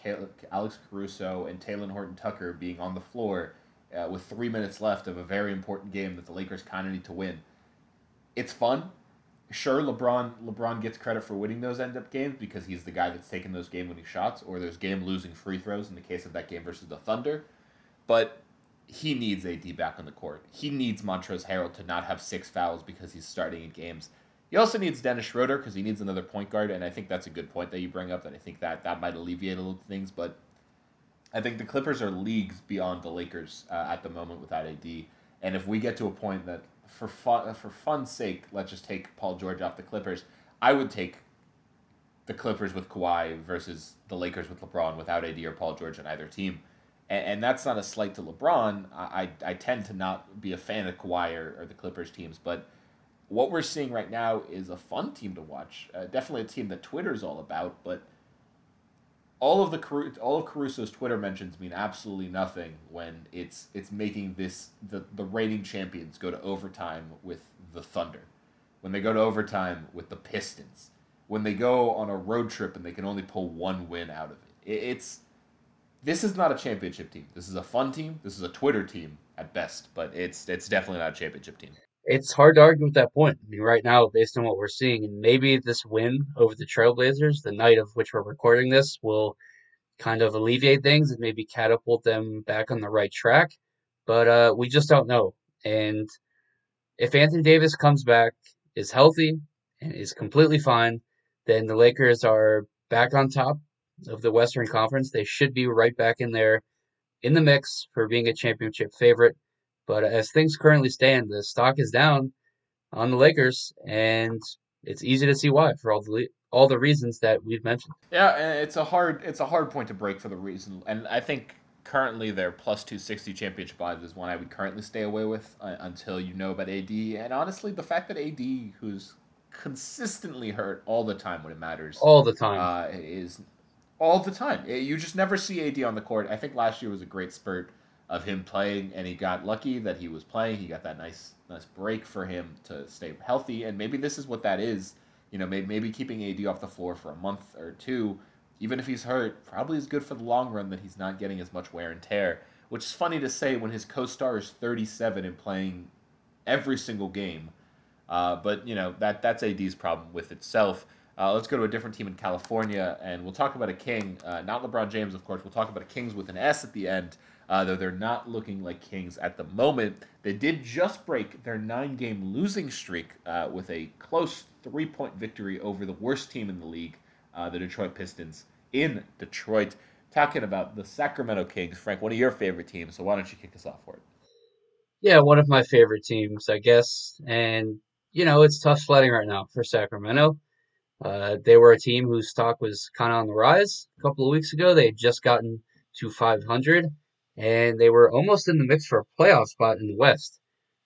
S1: Alex Caruso and Talen Horton Tucker being on the floor uh, with three minutes left of a very important game that the Lakers kind of need to win. It's fun. Sure, LeBron LeBron gets credit for winning those end up games because he's the guy that's taking those game winning shots or those game losing free throws in the case of that game versus the Thunder. But he needs AD back on the court. He needs Montrezl Harrell to not have six fouls because he's starting in games. He also needs Dennis Schroeder because he needs another point guard, and I think that's a good point that you bring up. That I think that that might alleviate a little things, but I think the Clippers are leagues beyond the Lakers uh, at the moment without AD. And if we get to a point that, for fun, for fun's sake, let's just take Paul George off the Clippers, I would take the Clippers with Kawhi versus the Lakers with LeBron without AD or Paul George on either team. And, and that's not a slight to LeBron. I, I, I tend to not be a fan of Kawhi or, or the Clippers teams, but what we're seeing right now is a fun team to watch. Uh, definitely a team that Twitter's all about, but all of the all of Caruso's Twitter mentions mean absolutely nothing when it's it's making this the the reigning champions go to overtime with the Thunder, when they go to overtime with the Pistons, when they go on a road trip and they can only pull one win out of it. it it's this is not a championship team. This is a fun team. This is a Twitter team at best, but it's it's definitely not a championship team
S2: it's hard to argue with that point. I mean, right now, based on what we're seeing, and maybe this win over the Trailblazers, the night of which we're recording this, will kind of alleviate things and maybe catapult them back on the right track. But uh, we just don't know. And if Anthony Davis comes back, is healthy, and is completely fine, then the Lakers are back on top of the Western Conference. They should be right back in there in the mix for being a championship favorite. But as things currently stand, the stock is down on the Lakers, and it's easy to see why for all the all the reasons that we've mentioned.
S1: Yeah, it's a hard it's a hard point to break for the reason, and I think currently their plus two sixty championship odds is one I would currently stay away with uh, until you know about AD. And honestly, the fact that AD, who's consistently hurt all the time when it matters,
S2: all the time,
S1: uh, is all the time. You just never see AD on the court. I think last year was a great spurt of him playing, and he got lucky that he was playing. He got that nice nice break for him to stay healthy, and maybe this is what that is. You know, maybe, maybe keeping AD off the floor for a month or two, even if he's hurt, probably is good for the long run that he's not getting as much wear and tear. Which is funny to say when his co-star is 37 and playing every single game. Uh, but you know that that's AD's problem with itself. Uh, let's go to a different team in California, and we'll talk about a king, uh, not LeBron James, of course. We'll talk about a Kings with an S at the end. Uh, though they're not looking like Kings at the moment. They did just break their nine game losing streak uh, with a close three point victory over the worst team in the league, uh, the Detroit Pistons, in Detroit. Talking about the Sacramento Kings, Frank, one of your favorite teams. So why don't you kick us off for it?
S2: Yeah, one of my favorite teams, I guess. And, you know, it's tough sledding right now for Sacramento. Uh, they were a team whose stock was kind of on the rise a couple of weeks ago. They had just gotten to 500, and they were almost in the mix for a playoff spot in the West.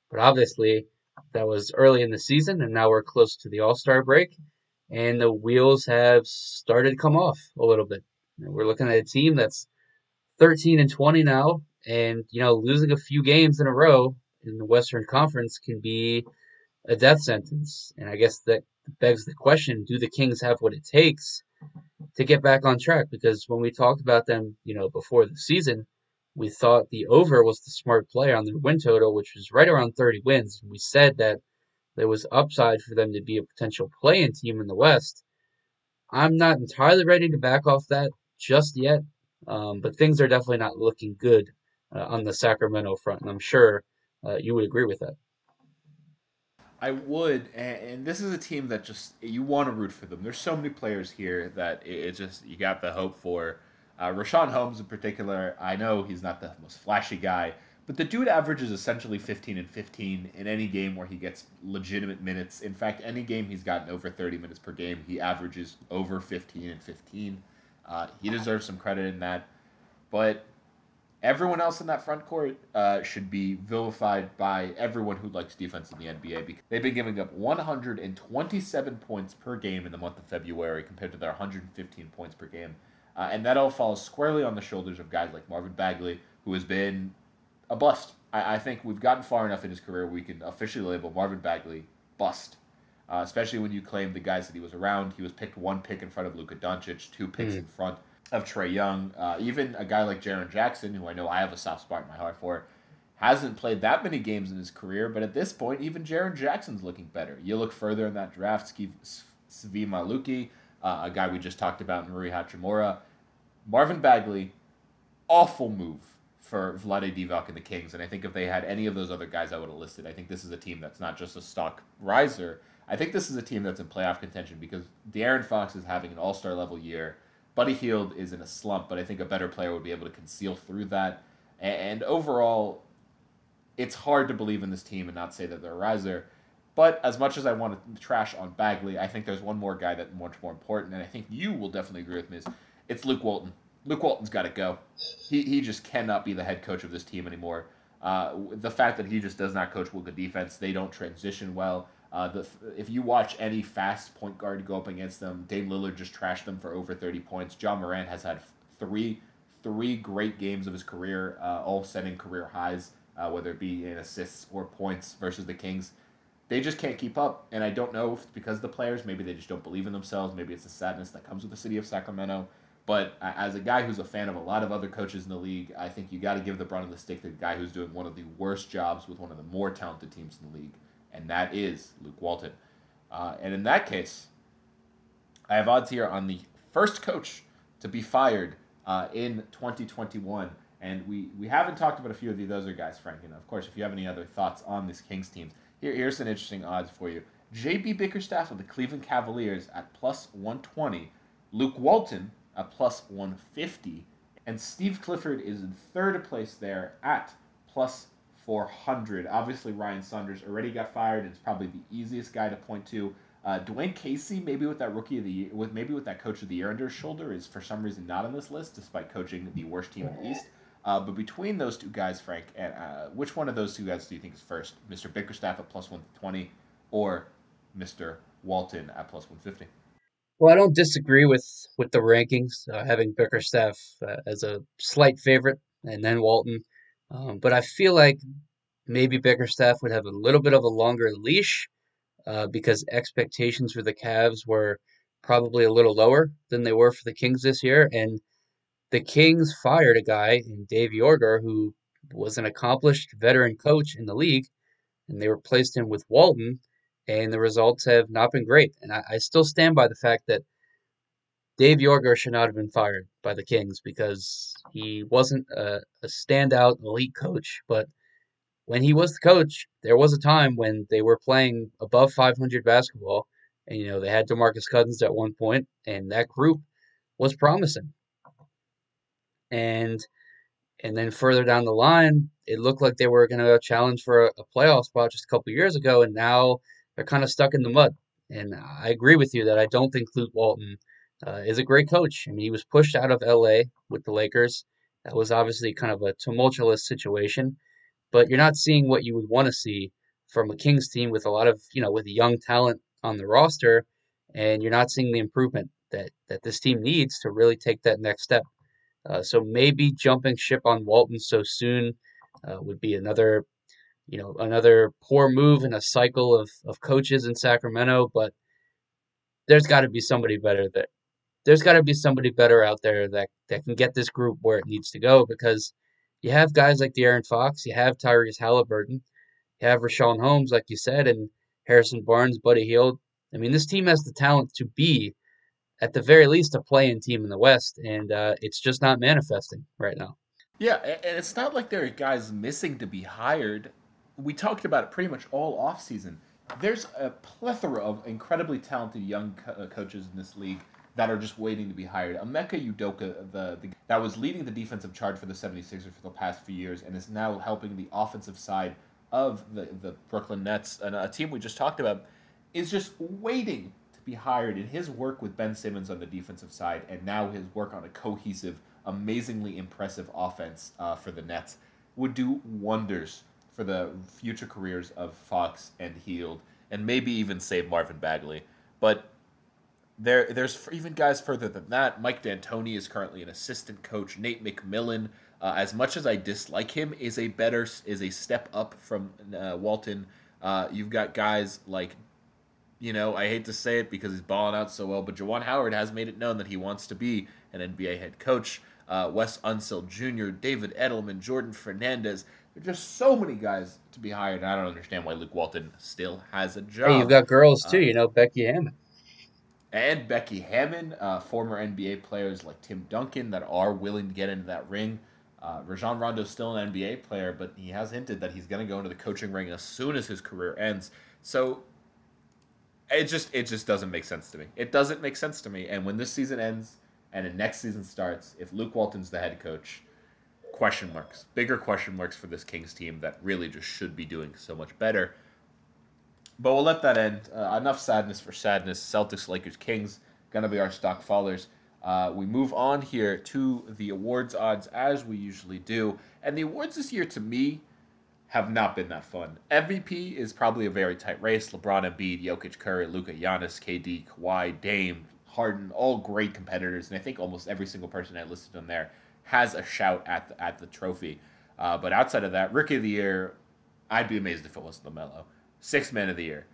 S2: But obviously, that was early in the season, and now we're close to the All Star break, and the wheels have started to come off a little bit. We're looking at a team that's 13 and 20 now, and you know, losing a few games in a row in the Western Conference can be a death sentence. And I guess that begs the question do the Kings have what it takes to get back on track? Because when we talked about them, you know, before the season, we thought the over was the smart play on their win total, which was right around 30 wins. We said that there was upside for them to be a potential play in team in the West. I'm not entirely ready to back off that just yet, um, but things are definitely not looking good uh, on the Sacramento front, and I'm sure uh, you would agree with that.
S1: I would, and, this is a team that just you want to root for them. There's so many players here that it, just you got the hope for. Uh, Richaun Holmes in particular, I know he's not the most flashy guy, but the dude averages essentially 15 and 15 in any game where he gets legitimate minutes. In fact, any game he's gotten over 30 minutes per game, he averages over 15 and 15. Uh, he deserves some credit in that, but Everyone else in that front court uh, should be vilified by everyone who likes defense in the NBA because they've been giving up 127 points per game in the month of February compared to their 115 points per game. Uh, and that all falls squarely on the shoulders of guys like Marvin Bagley, who has been a bust. I, I think we've gotten far enough in his career we can officially label Marvin Bagley bust. Uh, especially when you claim the guys that he was around. He was picked one pick in front of Luka Doncic, two picks mm. in front of Trae Young. Uh, even a guy like Jaren Jackson, who I know I have a soft spot in my heart for, hasn't played that many games in his career, but at this point, even Jaren Jackson's looking better. You look further in that draft, Svi Mykhailiuk, uh, a guy we just talked about, Rui Hachimura. Marvin Bagley, awful move for Vlade Divac and the Kings. And I think if they had any of those other guys I would have listed, I think this is a team that's not just a stock riser. I think this is a team that's in playoff contention because De'Aaron Fox is having an all star level year. Buddy Hield is in a slump, but I think a better player would be able to conceal through that. And overall, it's hard to believe in this team and not say that they're a riser. But as much as I want to trash on Bagley, I think there's one more guy that's much more important, and I think you will definitely agree with me. Is it's Luke Walton. Luke Walton's got to go. He he just cannot be the head coach of this team anymore. Uh, the fact that he just does not coach well good defense, they don't transition well. Uh, the, if you watch any fast point guard go up against them, Dame Lillard just trashed them for over 30 points. Ja Morant has had three three great games of his career, uh, all setting career highs, uh, whether it be in assists or points versus the Kings. They just can't keep up, and I don't know if it's because the players, maybe they just don't believe in themselves, maybe it's the sadness that comes with the city of Sacramento. But as a guy who's a fan of a lot of other coaches in the league, I think you got to give the brunt of the stick to the guy who's doing one of the worst jobs with one of the more talented teams in the league and that is Luke Walton. Uh, and in that case, I have odds here on the first coach to be fired uh, in 2021. And we, we haven't talked about a few of the other guys, Frank. And of course, if you have any other thoughts on this Kings team, here, here's some interesting odds for you. J.B. Bickerstaff of the Cleveland Cavaliers at plus 120, Luke Walton at plus 150, and Steve Clifford is in third place there at plus 400. Obviously, Ryan Saunders already got fired. It's probably the easiest guy to point to. Uh, Dwane Casey, maybe with that rookie of the year, with maybe with that coach of the year under his shoulder, is for some reason not on this list, despite coaching the worst team in the East. Uh, but between those two guys, Frank, and uh, which one of those two guys do you think is first? Mr. Bickerstaff at plus 120 or Mr. Walton at plus 150?
S2: Well, I don't disagree with, with the rankings, uh, having Bickerstaff uh, as a slight favorite and then Walton. Um, but I feel like maybe Bickerstaff would have a little bit of a longer leash uh, because expectations for the Cavs were probably a little lower than they were for the Kings this year. And the Kings fired a guy in Dave Joerger who was an accomplished veteran coach in the league, and they replaced him with Walton, and the results have not been great. And I, I still stand by the fact that Dave Joerger should not have been fired by the Kings because he wasn't a, a standout elite coach, but when he was the coach, there was a time when they were playing above 500 basketball, and you know they had DeMarcus Cousins at one point, and that group was promising. And and then further down the line, it looked like they were going to challenge for a, a playoff spot just a couple years ago, and now they're kind of stuck in the mud. And I agree with you that I don't think Luke Walton uh, is a great coach. I mean, he was pushed out of LA with the Lakers. That was obviously kind of a tumultuous situation, but you're not seeing what you would want to see from a Kings team with a lot of, you know, with young talent on the roster, and you're not seeing the improvement that that this team needs to really take that next step. Uh, so maybe jumping ship on Walton so soon uh, would be another, you know, another poor move in a cycle of of coaches in Sacramento. But there's got to be somebody better that there's got to be somebody better out there that, that can get this group where it needs to go because you have guys like De'Aaron Fox, you have Tyrese Halliburton, you have Richaun Holmes, like you said, and Harrison Barnes, Buddy Hield. I mean, this team has the talent to be, at the very least, a play-in team in the West, and uh, it's just not manifesting right now.
S1: Yeah, and it's not like there are guys missing to be hired. We talked about it pretty much all offseason. There's a plethora of incredibly talented young co- uh, coaches in this league that are just waiting to be hired. Emeka Udoka, the, the that was leading the defensive charge for the 76ers for the past few years and is now helping the offensive side of the, the Brooklyn Nets, and a team we just talked about, is just waiting to be hired. In his work with Ben Simmons on the defensive side, and now his work on a cohesive, amazingly impressive offense uh, for the Nets would do wonders for the future careers of Fox and Hield, and maybe even save Marvin Bagley. But there, there's even guys further than that. Mike D'Antoni is currently an assistant coach. Nate McMillan, uh, as much as I dislike him, is a better is a step up from uh, Walton. Uh, you've got guys like, you know, I hate to say it because he's balling out so well, but Juwan Howard has made it known that he wants to be an NBA head coach. Uh, Wes Unseld Jr., David Adelman, Jordan Fernandez. There's just so many guys to be hired. I don't understand why Luke Walton still has a job.
S2: Hey, you've got girls too, uh, you know, Becky Hammon
S1: and Becky Hammon, uh, former NBA players like Tim Duncan that are willing to get into that ring. Uh, Rajon Rondo is still an NBA player, but he has hinted that he's going to go into the coaching ring as soon as his career ends. So it just it just doesn't make sense to me. It doesn't make sense to me. And when this season ends and the next season starts, if Luke Walton's the head coach, question marks, bigger question marks for this Kings team that really just should be doing so much better. But we'll let that end. Uh, enough sadness for sadness. Celtics, Lakers, Kings, gonna be our stock fallers. Uh, we move on here to the awards odds as we usually do. And the awards this year, to me, have not been that fun. MVP is probably a very tight race. LeBron, Embiid, Jokic, Curry, Luka, Giannis, KD, Kawhi, Dame, Harden, all great competitors. And I think almost every single person I listed on there has a shout at the, at the trophy. Uh, but outside of that, Rookie of the Year, I'd be amazed if it wasn't LaMelo. Six Man of the Year.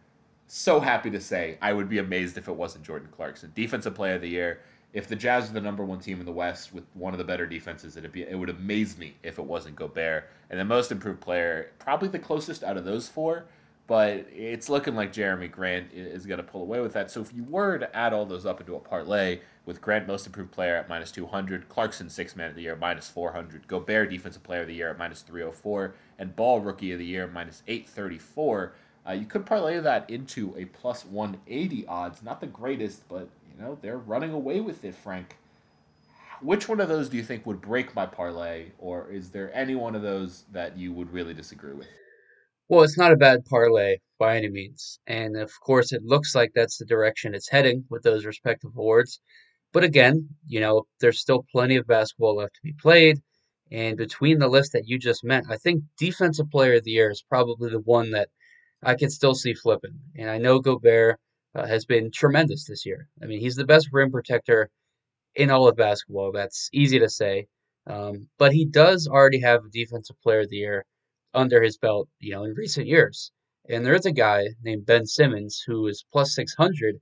S1: So happy to say, I would be amazed if it wasn't Jordan Clarkson. Defensive Player of the Year. If the Jazz are the number one team in the West with one of the better defenses, it'd be it would amaze me if it wasn't Gobert. And the Most Improved Player, probably the closest out of those four, but it's looking like Jerami Grant is going to pull away with that. So if you were to add all those up into a parlay with Grant Most Improved Player at minus 200, Clarkson Six Man of the Year minus 400, Gobert Defensive Player of the Year at minus 304, and Ball Rookie of the Year minus 834 uh, you could parlay that into a plus 180 odds. Not the greatest, but you know they're running away with it, Frank. Which one of those do you think would break my parlay, or is there any one of those that you would really disagree with?
S2: Well, it's not a bad parlay by any means, and of course, it looks like that's the direction it's heading with those respective awards. But again, you know, there's still plenty of basketball left to be played. And between the list that you just meant, I think Defensive Player of the Year is probably the one that I can still see flipping. And I know Gobert uh, has been tremendous this year. I mean, he's the best rim protector in all of basketball. That's easy to say. Um, but he does already have a defensive player of the year under his belt, you know, in recent years. And there is a guy named Ben Simmons who is plus 600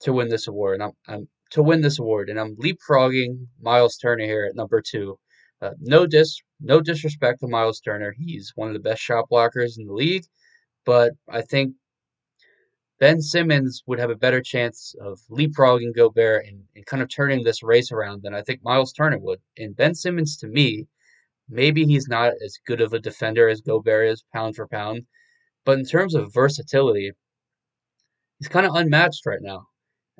S2: to win this award. And I'm, I'm to win this award, and I'm leapfrogging Miles Turner here at number two. Uh, no dis, no disrespect to Miles Turner. He's one of the best shot blockers in the league. But I think Ben Simmons would have a better chance of leapfrogging Gobert and, and kind of turning this race around than I think Miles Turner would. And Ben Simmons, to me, maybe he's not as good of a defender as Gobert is pound for pound, but in terms of versatility, he's kind of unmatched right now.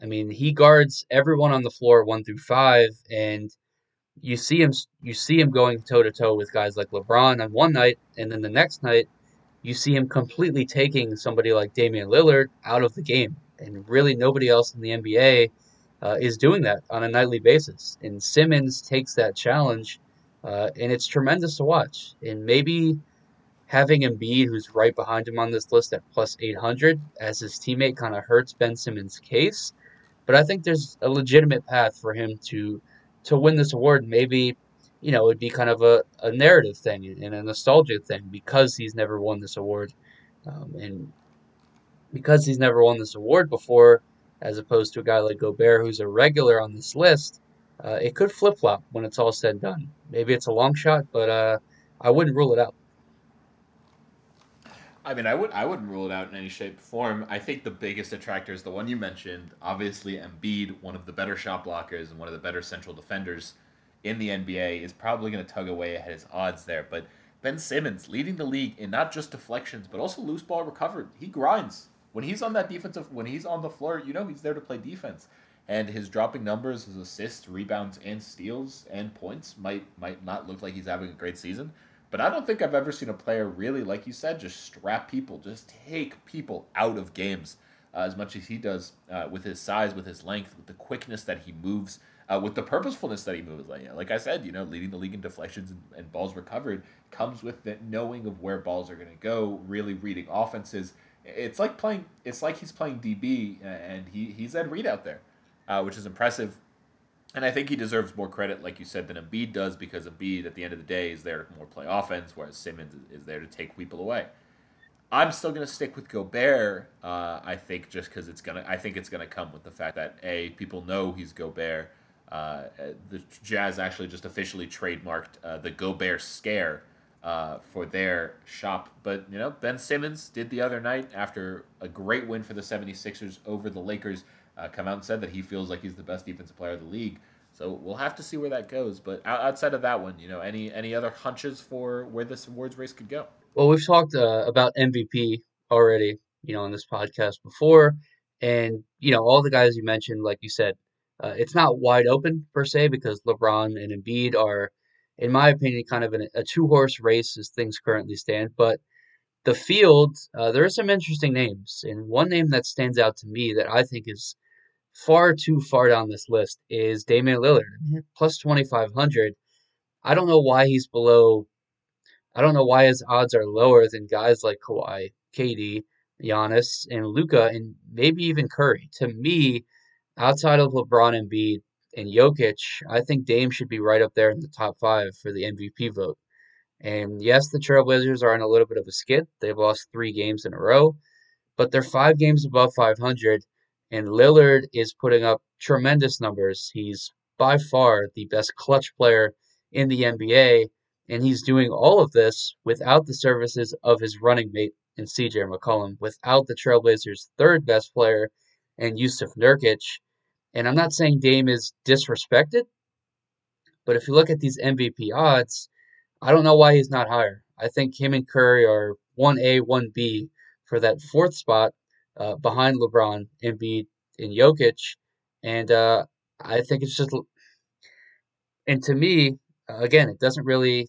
S2: I mean, he guards everyone on the floor one through five, and you see him you see him going toe to toe with guys like LeBron on one night, and then the next night you see him completely taking somebody like Damian Lillard out of the game. And really, nobody else in the NBA uh, is doing that on a nightly basis. And Simmons takes that challenge, uh, and it's tremendous to watch. And maybe having Embiid, who's right behind him on this list at plus 800, as his teammate kind of hurts Ben Simmons' case. But I think there's a legitimate path for him to to win this award. Maybe you know, it'd be kind of a, a narrative thing and a nostalgia thing because he's never won this award. Um, and because he's never won this award before, as opposed to a guy like Gobert who's a regular on this list, uh, it could flip flop when it's all said and done. Maybe it's a long shot, but uh, I wouldn't rule it out.
S1: I mean, I would I wouldn't rule it out in any shape or form. I think the biggest attractor is the one you mentioned. Obviously, Embiid, one of the better shot blockers and one of the better central defenders in the NBA is probably going to tug away at his odds there. But Ben Simmons leading the league in not just deflections but also loose ball recovered. He grinds when he's on that defensive when he's on the floor. You know he's there to play defense, and his dropping numbers, his assists, rebounds, and steals and points might might not look like he's having a great season. But I don't think I've ever seen a player really, like you said, just strap people, just take people out of games uh, as much as he does uh, with his size, with his length, with the quickness that he moves uh, with the purposefulness that he moves. Like, like I said, you know, leading the league in deflections and, and balls recovered comes with the knowing of where balls are going to go, really reading offenses. It's like playing. It's like he's playing DB, and he he's Ed Reed out there, uh, which is impressive. And I think he deserves more credit, like you said, than Embiid does, because Embiid, at the end of the day, is there to more play offense, whereas Simmons is there to take people away. I'm still going to stick with Gobert. Uh, I think just because it's gonna, I think it's gonna come with the fact that a people know he's Gobert. Uh, the Jazz actually just officially trademarked uh, the Gobert scare uh, for their shop. But, you know, Ben Simmons did the other night after a great win for the 76ers over the Lakers uh, come out and said that he feels like he's the best defensive player of the league. So we'll have to see where that goes. But outside of that one, you know, any any other hunches for where this awards race could go?
S2: Well, we've talked uh, about MVP already, you know, on this podcast before, and you know, all the guys you mentioned, like you said, uh, it's not wide open per se because LeBron and Embiid are, in my opinion, kind of a two horse race as things currently stand. But the field, uh, there are some interesting names. And one name that stands out to me that I think is far too far down this list is Damian Lillard, plus 2,500. I don't know why he's below, I don't know why his odds are lower than guys like Kawhi, KD, Giannis, and Luka, and maybe even Curry. To me, outside of LeBron and Embiid and Jokic, I think Dame should be right up there in the top five for the MVP vote. And yes, the Trailblazers are in a little bit of a skid. They've lost three games in a row, but they're five games above 500. And Lillard is putting up tremendous numbers. He's by far the best clutch player in the NBA. And he's doing all of this without the services of his running mate in CJ McCollum, without the Trailblazers' third best player and Jusuf Nurkic. And I'm not saying Dame is disrespected, but if you look at these MVP odds, I don't know why he's not higher. I think him and Curry are 1A, 1B for that fourth spot uh, behind LeBron, Embiid, and Jokic. And uh, I think it's just, and to me, again, it doesn't really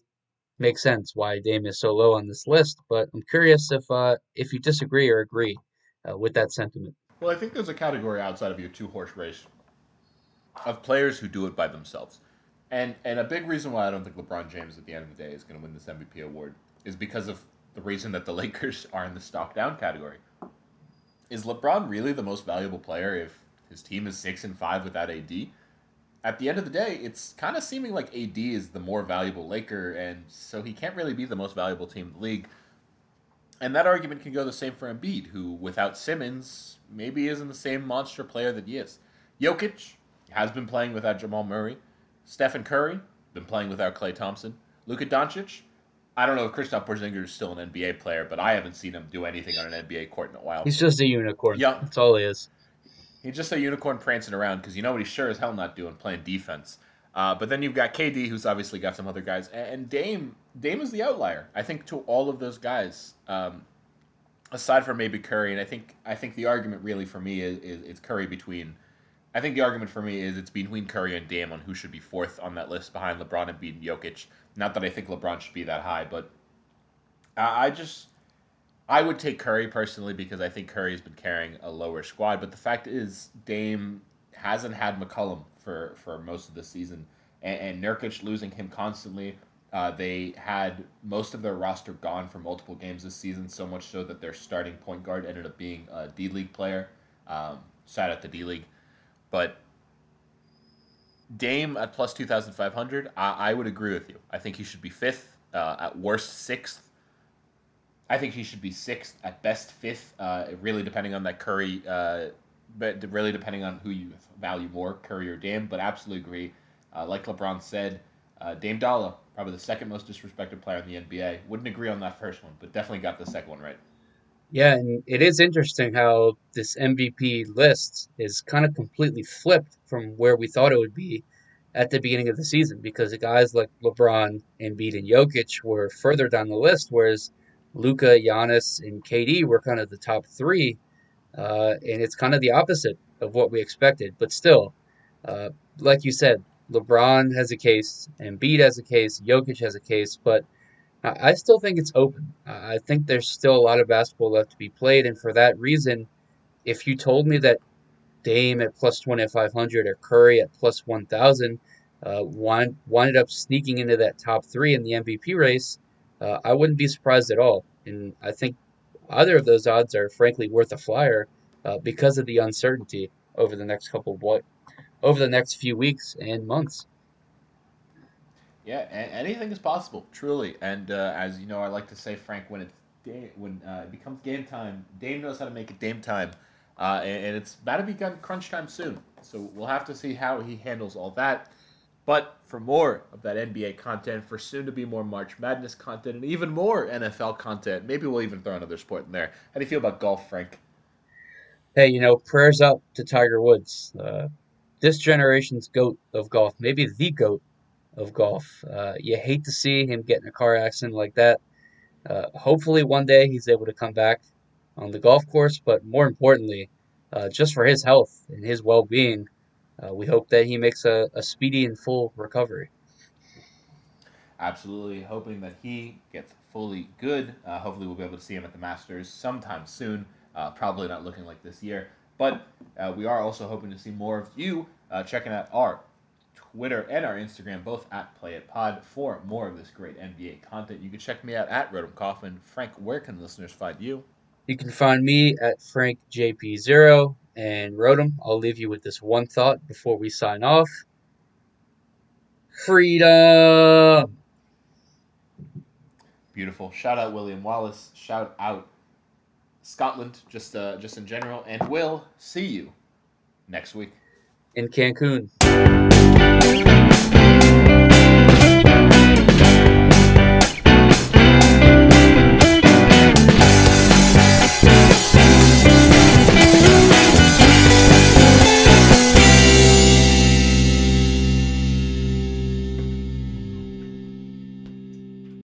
S2: make sense why Dame is so low on this list. But I'm curious if uh, if you disagree or agree uh, with that sentiment.
S1: Well, I think there's a category outside of your two horse race of players who do it by themselves. And and a big reason why I don't think LeBron James at the end of the day is going to win this MVP award is because of the reason that the Lakers are in the stock down category. Is LeBron really the most valuable player if his team is 6 and 5 without AD? At the end of the day, it's kind of seeming like AD is the more valuable Laker and so he can't really be the most valuable team in the league. And that argument can go the same for Embiid, who without Simmons maybe isn't the same monster player that he is. Jokic has been playing without Jamal Murray. Stephen Curry been playing without Klay Thompson. Luka Doncic I don't know if Kristaps Porzingis is still an NBA player, but I haven't seen him do anything on an NBA court in a while.
S2: He's just a unicorn. Yeah, that's all he is.
S1: He's just a unicorn prancing around because you know what he's sure as hell not doing, playing defense. Uh, but then you've got KD, who's obviously got some other guys, and Dame. Dame is the outlier, I think, to all of those guys, um, aside from maybe Curry. And I think I think the argument really for me is, is, is Curry between. I think the argument for me is it's between Curry and Dame on who should be fourth on that list behind LeBron and beating Jokic. Not that I think LeBron should be that high, but I just I would take Curry personally because I think Curry has been carrying a lower squad. But the fact is, Dame hasn't had McCollum for for most of the season, and, and Nurkic losing him constantly. Uh, they had most of their roster gone for multiple games this season, so much so that their starting point guard ended up being a D League player. Um, sat at the D League, but Dame at plus 2,500, I, I, would agree with you. I think he should be fifth, uh, at worst sixth. I think he should be sixth, at best fifth, uh, really depending on that Curry, uh, but really depending on who you value more, Curry or Dame. But absolutely agree. Uh, like LeBron said, uh, Dame Dollar, probably the second most disrespected player in the NBA. Wouldn't agree on that first one, but definitely got the second one right.
S2: Yeah, and it is interesting how this MVP list is kind of completely flipped from where we thought it would be at the beginning of the season because the guys like LeBron, Embiid, and Jokic were further down the list, whereas Luka, Giannis, and KD were kind of the top three. Uh, and it's kind of the opposite of what we expected. But still, uh, like you said, LeBron has a case, Embiid has a case, Jokic has a case, but I still think it's open. I think there's still a lot of basketball left to be played, and for that reason, if you told me that Dame at plus 2500 or Curry at plus 1000 uh, wind, winded up sneaking into that top three in the MVP race, uh, I wouldn't be surprised at all. And I think either of those odds are frankly worth a flyer uh, because of the uncertainty over the next couple of what over the next few weeks and months.
S1: Yeah, anything is possible, truly. And uh, as you know, I like to say, Frank, when it's day, when uh, it becomes game time, Dame knows how to make it game time, uh, and, and, it's about to become crunch time soon. So we'll have to see how he handles all that. But for more of that NBA content, for soon to be more March Madness content, and even more NFL content, maybe we'll even throw another sport in there. How do you feel about golf, Frank?
S2: Hey, you know, prayers up to Tiger Woods, uh, this generation's goat of golf, maybe the goat of golf. Uh, you hate to see him get in a car accident like that. Uh, hopefully, one day he's able to come back on the golf course, but more importantly, uh, just for his health and his well being, uh, we hope that he makes a, a speedy and full recovery.
S1: Absolutely, hoping that he gets fully good. Uh, hopefully, we'll be able to see him at the Masters sometime soon. Uh, probably not looking like this year, but we are also hoping to see more of you checking out our Twitter, and our Instagram, both at Play It Pod, for more of this great NBA content. You can check me out at Rodham Kaufman. Frank, where can listeners find you?
S2: You can find me at FrankJP0. And wrote them. I'll leave you with this one thought before we sign off. Freedom!
S1: Beautiful. Shout out William Wallace. Shout out Scotland, just uh, just in general. And we'll see you next week
S2: in Cancun.